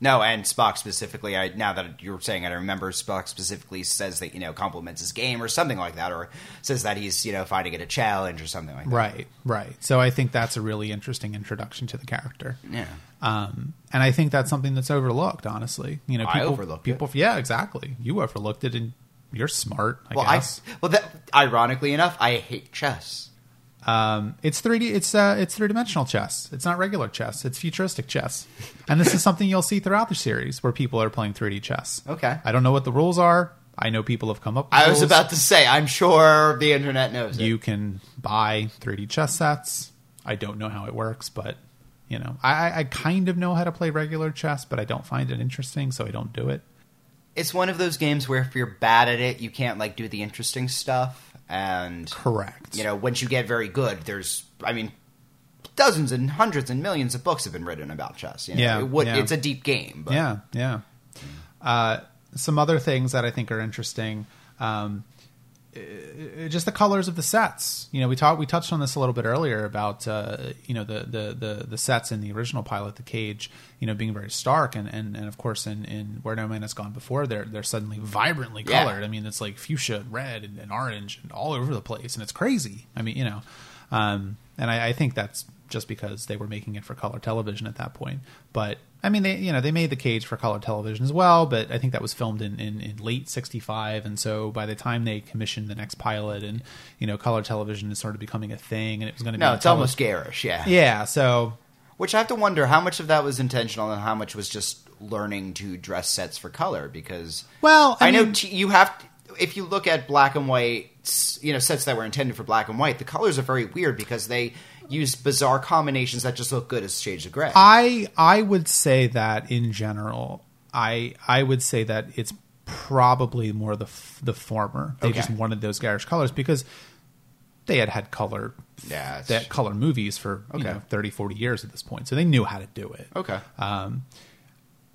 No, and Spock specifically. I now that you're saying it, I remember Spock specifically says that you know compliments his game or something like that, or says that he's you know finding it a challenge or something like that. Right, right. So I think that's a really interesting introduction to the character. Yeah. Um, and I think that's something that's overlooked, honestly. You know, I people, overlooked people, yeah, exactly. You overlooked it, and you're smart. I Well, guess. I well that ironically enough, I hate chess. Um, it's 3D. It's uh, it's three dimensional chess. It's not regular chess. It's futuristic chess, and this is something you'll see throughout the series where people are playing 3D chess. Okay. I don't know what the rules are. I know people have come up. with I was rules. about to say, I'm sure the internet knows it. You can buy 3D chess sets. I don't know how it works, but you know, I- I kind of know how to play regular chess, but I don't find it interesting, so I don't do it. It's one of those games where if you're bad at it, you can't like do the interesting stuff. And Correct. you know, once you get very good, there's, I mean, dozens and hundreds and millions of books have been written about chess. You know? Yeah, it would, yeah. it's a deep game. But Yeah, yeah. Uh, some other things that I think are interesting. Um, just the colors of the sets. You know, we talked we touched on this a little bit earlier about uh, you know the, the the the sets in the original pilot, the cage, you know, being very stark, and and, and of course in, in Where No Man Has Gone Before, they're they're suddenly vibrantly Yeah. colored. I mean, it's like fuchsia, and red, and, and orange, and all over the place, and it's crazy. I mean, you know, um, and I, I think that's just because they were making it for color television at that point. But I mean, they you know they made the cage for color television as well, but I think that was filmed in, in, in late '65, and so by the time they commissioned the next pilot, and you know, color television is sort of becoming a thing, and it was going to be no, it's tele- almost garish. Yeah. yeah. So Which I have to wonder how much of that was intentional and how much was just learning to dress sets for color. Because well, I, I, know t- you have. To, if you look at black and white, you know, sets that were intended for black and white, the colors are very weird because they use bizarre combinations that just look good as shades of gray. I I would say that in general, I I would say that it's probably more the f- the former. They Okay. just wanted those garish colors because they had had color Yeah, that color movies for you know 30 40 years at this point so they knew how to do it okay. um,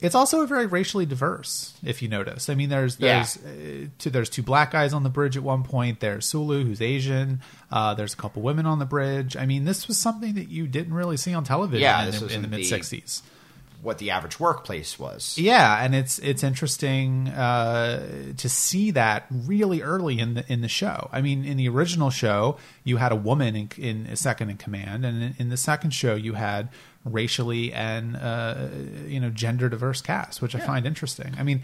it's also very racially diverse if you notice i mean there's Yeah. there's uh, two, there's two black guys on the bridge at one point there's sulu who's asian uh, there's a couple women on the bridge i mean this was something that you didn't really see on television Yeah, in, the, in the mid the- 60s What the average workplace was. yeah, and it's it's interesting uh, to see that really early in the in the show. I mean, in the original show, you had a woman in, in a second in command, and in, in the second show, you had racially and uh, you know gender diverse cast, which I find interesting. I mean,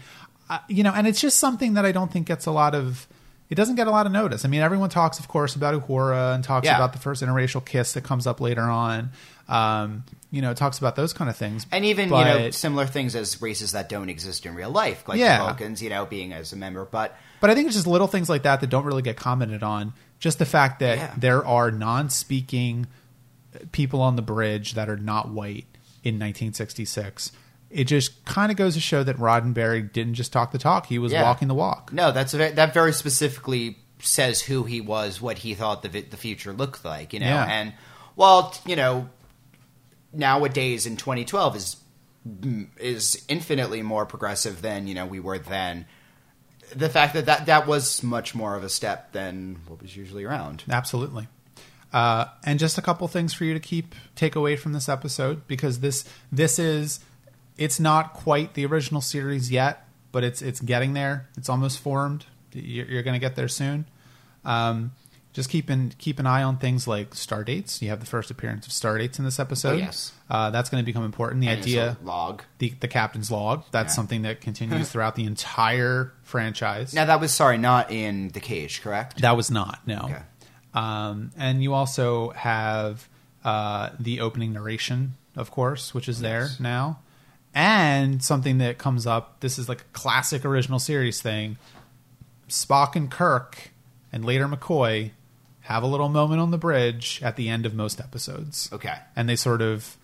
uh, you know, and it's just something that I don't think gets a lot of. It doesn't get a lot of notice. I mean, everyone talks, of course, about Uhura and talks Yeah. about the first interracial kiss that comes up later on. Um, you know, talks about those kind of things, And even, you know, similar things as races that don't exist in real life, like Yeah. the Vulcans, you know, being as a member. But But I think it's just little things like that that don't really get commented on. Just the fact that Yeah. there are non-speaking people on the bridge that are not white in 1966. It just kind of goes to show that Roddenberry didn't just talk the talk; he was Yeah. walking the walk. no, that's a, that very specifically says who he was, what he thought the the future looked like, you know. Yeah. And well, t- you know, nowadays in 2012 is mm, is infinitely more progressive than you know we were then. the fact that, that that was much more of a step than what was usually around. Absolutely. Uh, and just a couple things for you to keep take away from this episode because this this is it's not quite the original series yet, but it's it's getting there. It's almost formed. You're, you're going to get there soon. Um, just keep in, keep an eye on things like star dates. You have the first appearance of star dates in this episode. Oh, yes. uh, that's going to become important. The And idea, log. the the captain's log. That's Yeah. something that continues throughout the entire franchise. Now that was sorry, not in the cage, correct? That was not no. Okay. Um, and you also have uh, the opening narration, of course, which is there Yes. now, and something that comes up. This is like a classic original series thing. Spock and Kirk, and later McCoy, have a little moment on the bridge at the end of most episodes. Okay. and they sort of.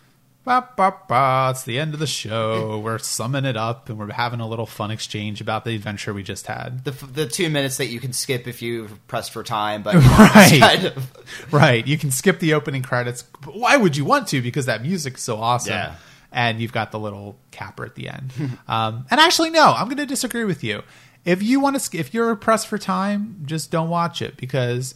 Ba, ba, ba, it's the end of the show. We're summing it up and we're having a little fun exchange about the adventure we just had. The, the two minutes that you can skip if you press for time, but Right. kind of- right. You can skip the opening credits. Why would you want to? Because that music's so awesome. Yeah. And you've got the little capper at the end. um, and actually, no, I'm going to disagree with you. If you want to, if you're pressed for time, just don't watch it because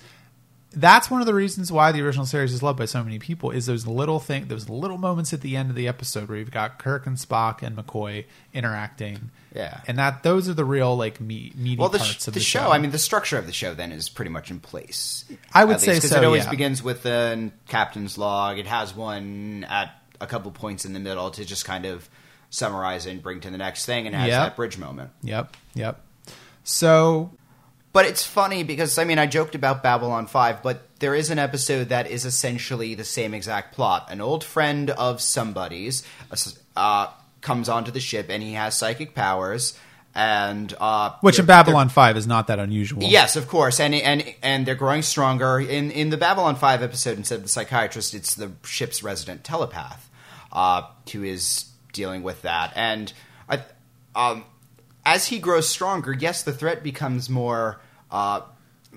that's one of the reasons why the original series is loved by so many people. Is those little thing, those little moments at the end of the episode where you've got Kirk and Spock and McCoy interacting. Yeah. and that those are the real like me, meaty well, the, parts sh- of the the, show, I mean, the structure of the show then is pretty much in place. I would At say because so, it always yeah. begins with a captain's log. It has one at a couple points in the middle to just kind of summarize and bring to the next thing, and has Yep. that bridge moment. Yep, yep. So But it's funny because I mean I joked about Babylon 5, but there is an episode that is essentially the same exact plot. An old friend of somebody's uh, comes onto the ship and he has psychic powers and uh, Which in Babylon Five is not that unusual. Yes, of course, and and and they're growing stronger. In in the Babylon Five episode, instead of the psychiatrist, it's the ship's resident telepath uh, who is dealing with that. And I, um, as he grows stronger, yes, the threat becomes more. Uh,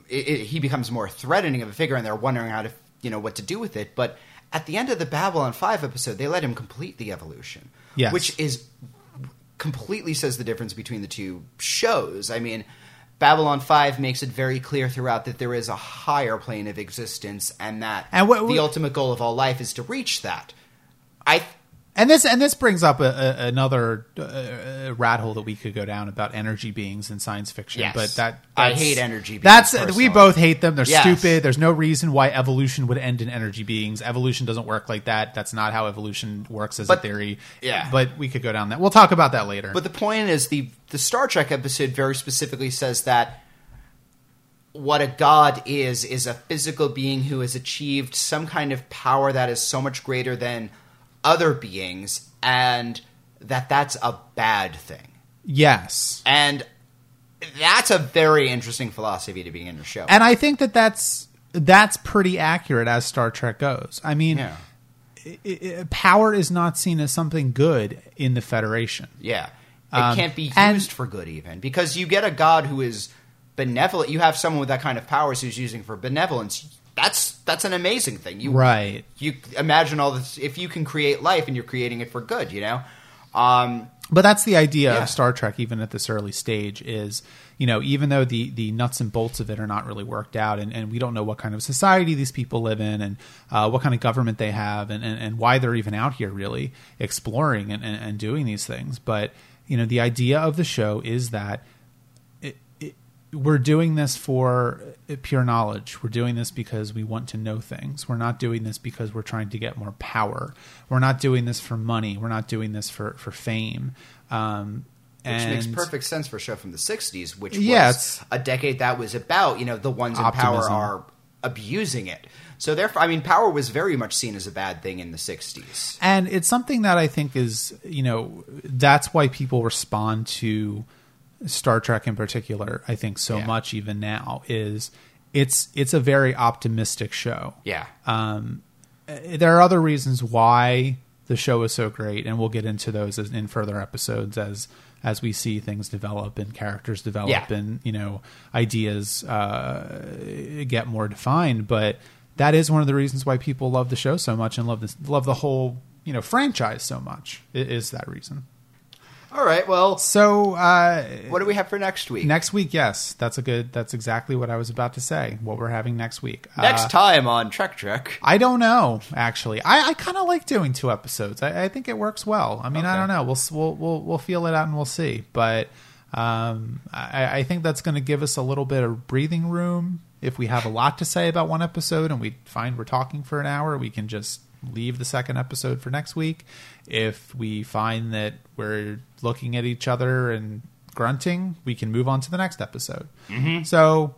it, it, he becomes more threatening of a figure, and they're wondering how to you know what to do with it. But at the end of the Babylon Five episode, they let him complete the evolution, Yes. which is completely says the difference between the two shows. I mean, Babylon 5 makes it very clear throughout that there is a higher plane of existence and that And what- the ultimate goal of all life is to reach that. I and this and this brings up a, a, another uh, rat hole that we could go down about energy beings in science fiction. Yes. But that I hate energy beings That's we both hate them. They're Yes. stupid. There's no reason why evolution would end in energy beings. Evolution doesn't work like that. That's not how evolution works as a theory. yeah. But we could go down that. We'll talk about that later. But the point is, the the Star Trek episode very specifically says that what a god is is a physical being who has achieved some kind of power that is so much greater than other beings, and that that's a bad thing. yes. And that's a very interesting philosophy to begin your show. And I think that that's that's pretty accurate as Star Trek goes. I mean, yeah, i- i- power is not seen as something good in the Federation. yeah. It Um, can't be used and- for good, even because you get a god who is benevolent. You have someone with that kind of powers who's using for benevolence. That's that's an amazing thing. You Right. You imagine all this. If you can create life and you're creating it for good, you know. Um, But that's the idea Yeah. of Star Trek, even at this early stage, is you know even though the the nuts and bolts of it are not really worked out, and, and we don't know what kind of society these people live in, and uh, what kind of government they have, and, and, and why they're even out here really exploring and, and, and doing these things. But you know the idea of the show is that we're doing this for uh, pure knowledge. We're doing this because we want to know things. We're not doing this because we're trying to get more power. We're not doing this for money. We're not doing this for for fame. Um, which and makes perfect sense for a show from the '60s, which Yeah, was a decade that was about you know the ones in Optimism. power are abusing it. So therefore, I mean, power was very much seen as a bad thing in the '60s. and it's something that I think is you know that's why people respond to Star Trek in particular. I think so Yeah. much even now is it's it's a very optimistic show. Yeah, Um, there are other reasons why the show is so great, and we'll get into those as, in further episodes as as we see things develop and characters develop Yeah. and you know ideas uh, get more defined. But that is one of the reasons why people love the show so much and love this love the whole you know franchise so much. is that reason. All right. Well, So uh, what do we have for next week? next week, yes, that's a good. That's exactly what I was about to say. What we're having next week. Next Uh, time on Trek Trek. I don't know. Actually, I, I kind of like doing two episodes. I, I think it works well. I mean, I don't know. We'll we'll we'll, we'll feel it out and we'll see. But um, I, I think that's going to give us a little bit of breathing room. If we have a lot to say about one episode and we find we're talking for an hour, we can just leave the second episode for next week. If we find that we're looking at each other and grunting, we can move on to the next episode. Mm-hmm. So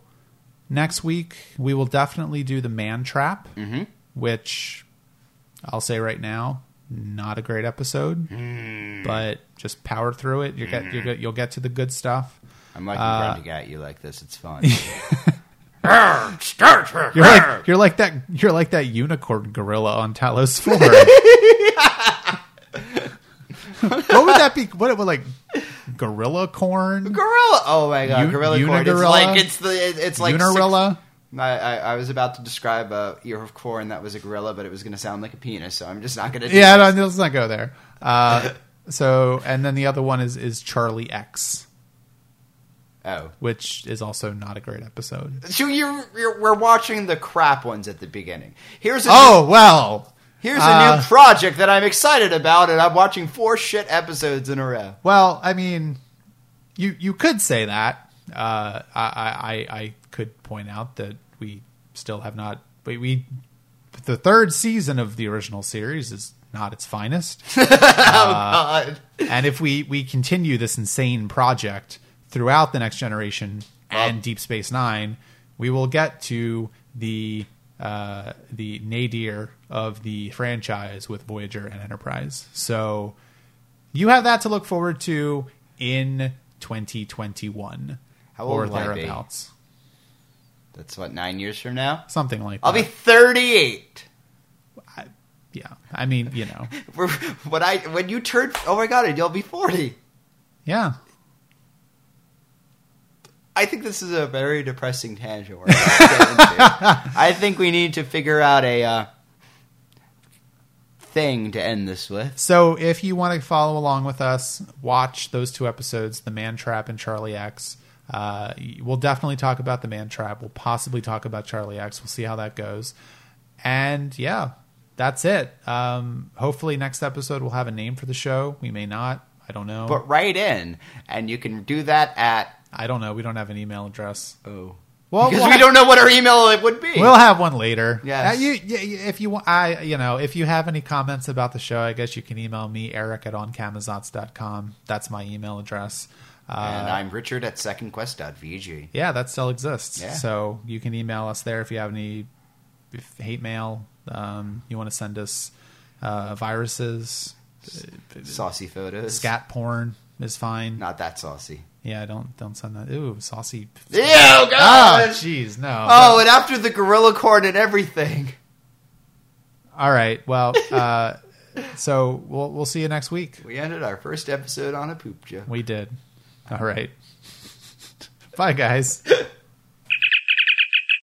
next week we will definitely do the man trap mm-hmm. which i'll say right now not a great episode mm. but just power through it you get you mm. get you'll get to the good stuff I'm like uh, grunting at you like this. It's fun. you're like you're like that you're like that unicorn gorilla on talos 4 what would that be? What would like gorilla corn? Gorilla. Oh my god, Un- gorilla corn. It's like it's the it's like six- unirilla? I, I, I was about to describe a ear of corn that was a gorilla, but it was going to sound like a penis, so I'm just not going to. yeah no, let's not go there. Uh, so and then the other one is is charlie x Oh, which is also not a great episode so you're, you're we're watching the crap ones at the beginning. Here's a oh well here's a uh, new project that I'm excited about, and I'm watching four shit episodes in a row. Well, I mean, you you could say that. Uh, I, I I could point out that we still have not. We, we the third season of the original series is not its finest, oh god, and if we we continue this insane project throughout the next generation and Deep Space Nine, we will get to the uh, the nadir of the franchise with Voyager and Enterprise. So you have that to look forward to in 2021 How or old will I be? thereabouts, that's what nine years from now. something like that. I'll that. be 38. yeah, I mean, you know, When I when you turn, oh my god, you'll be 40. yeah. I think this is a very depressing tangent. We're about to get into. I think we need to figure out a uh, thing to end this with. So if you want to follow along with us, watch those two episodes, The Man Trap and Charlie X. Uh, we'll definitely talk about The Man Trap. We'll possibly talk about Charlie X. We'll see how that goes. And yeah, that's it. Um, hopefully, next episode we'll have a name for the show. We may not. I don't know. But write in, and you can do that at I don't know. We don't have an email address. oh, Well, because we'll we ha- don't know what our email would be. We'll have one later. Yes. Uh, you, you, if you want, I, you know, if you have any comments about the show, I guess you can email me, Eric at oncamazotz.com. That's my email address. Uh, and I'm Richard at secondquest.vg. yeah, that still exists. Yeah. So you can email us there if you have any hate mail. Um, you want to send us uh, viruses, Saucy photos. scat porn is fine. Not that saucy. Yeah, don't don't send that. Ooh, saucy. Ew, God. Oh, jeez, no. Oh, and after the gorilla corn and everything. All right. Well, uh, so we'll we'll see you next week. We ended our first episode on a poop joke. We did. All right. Bye, guys.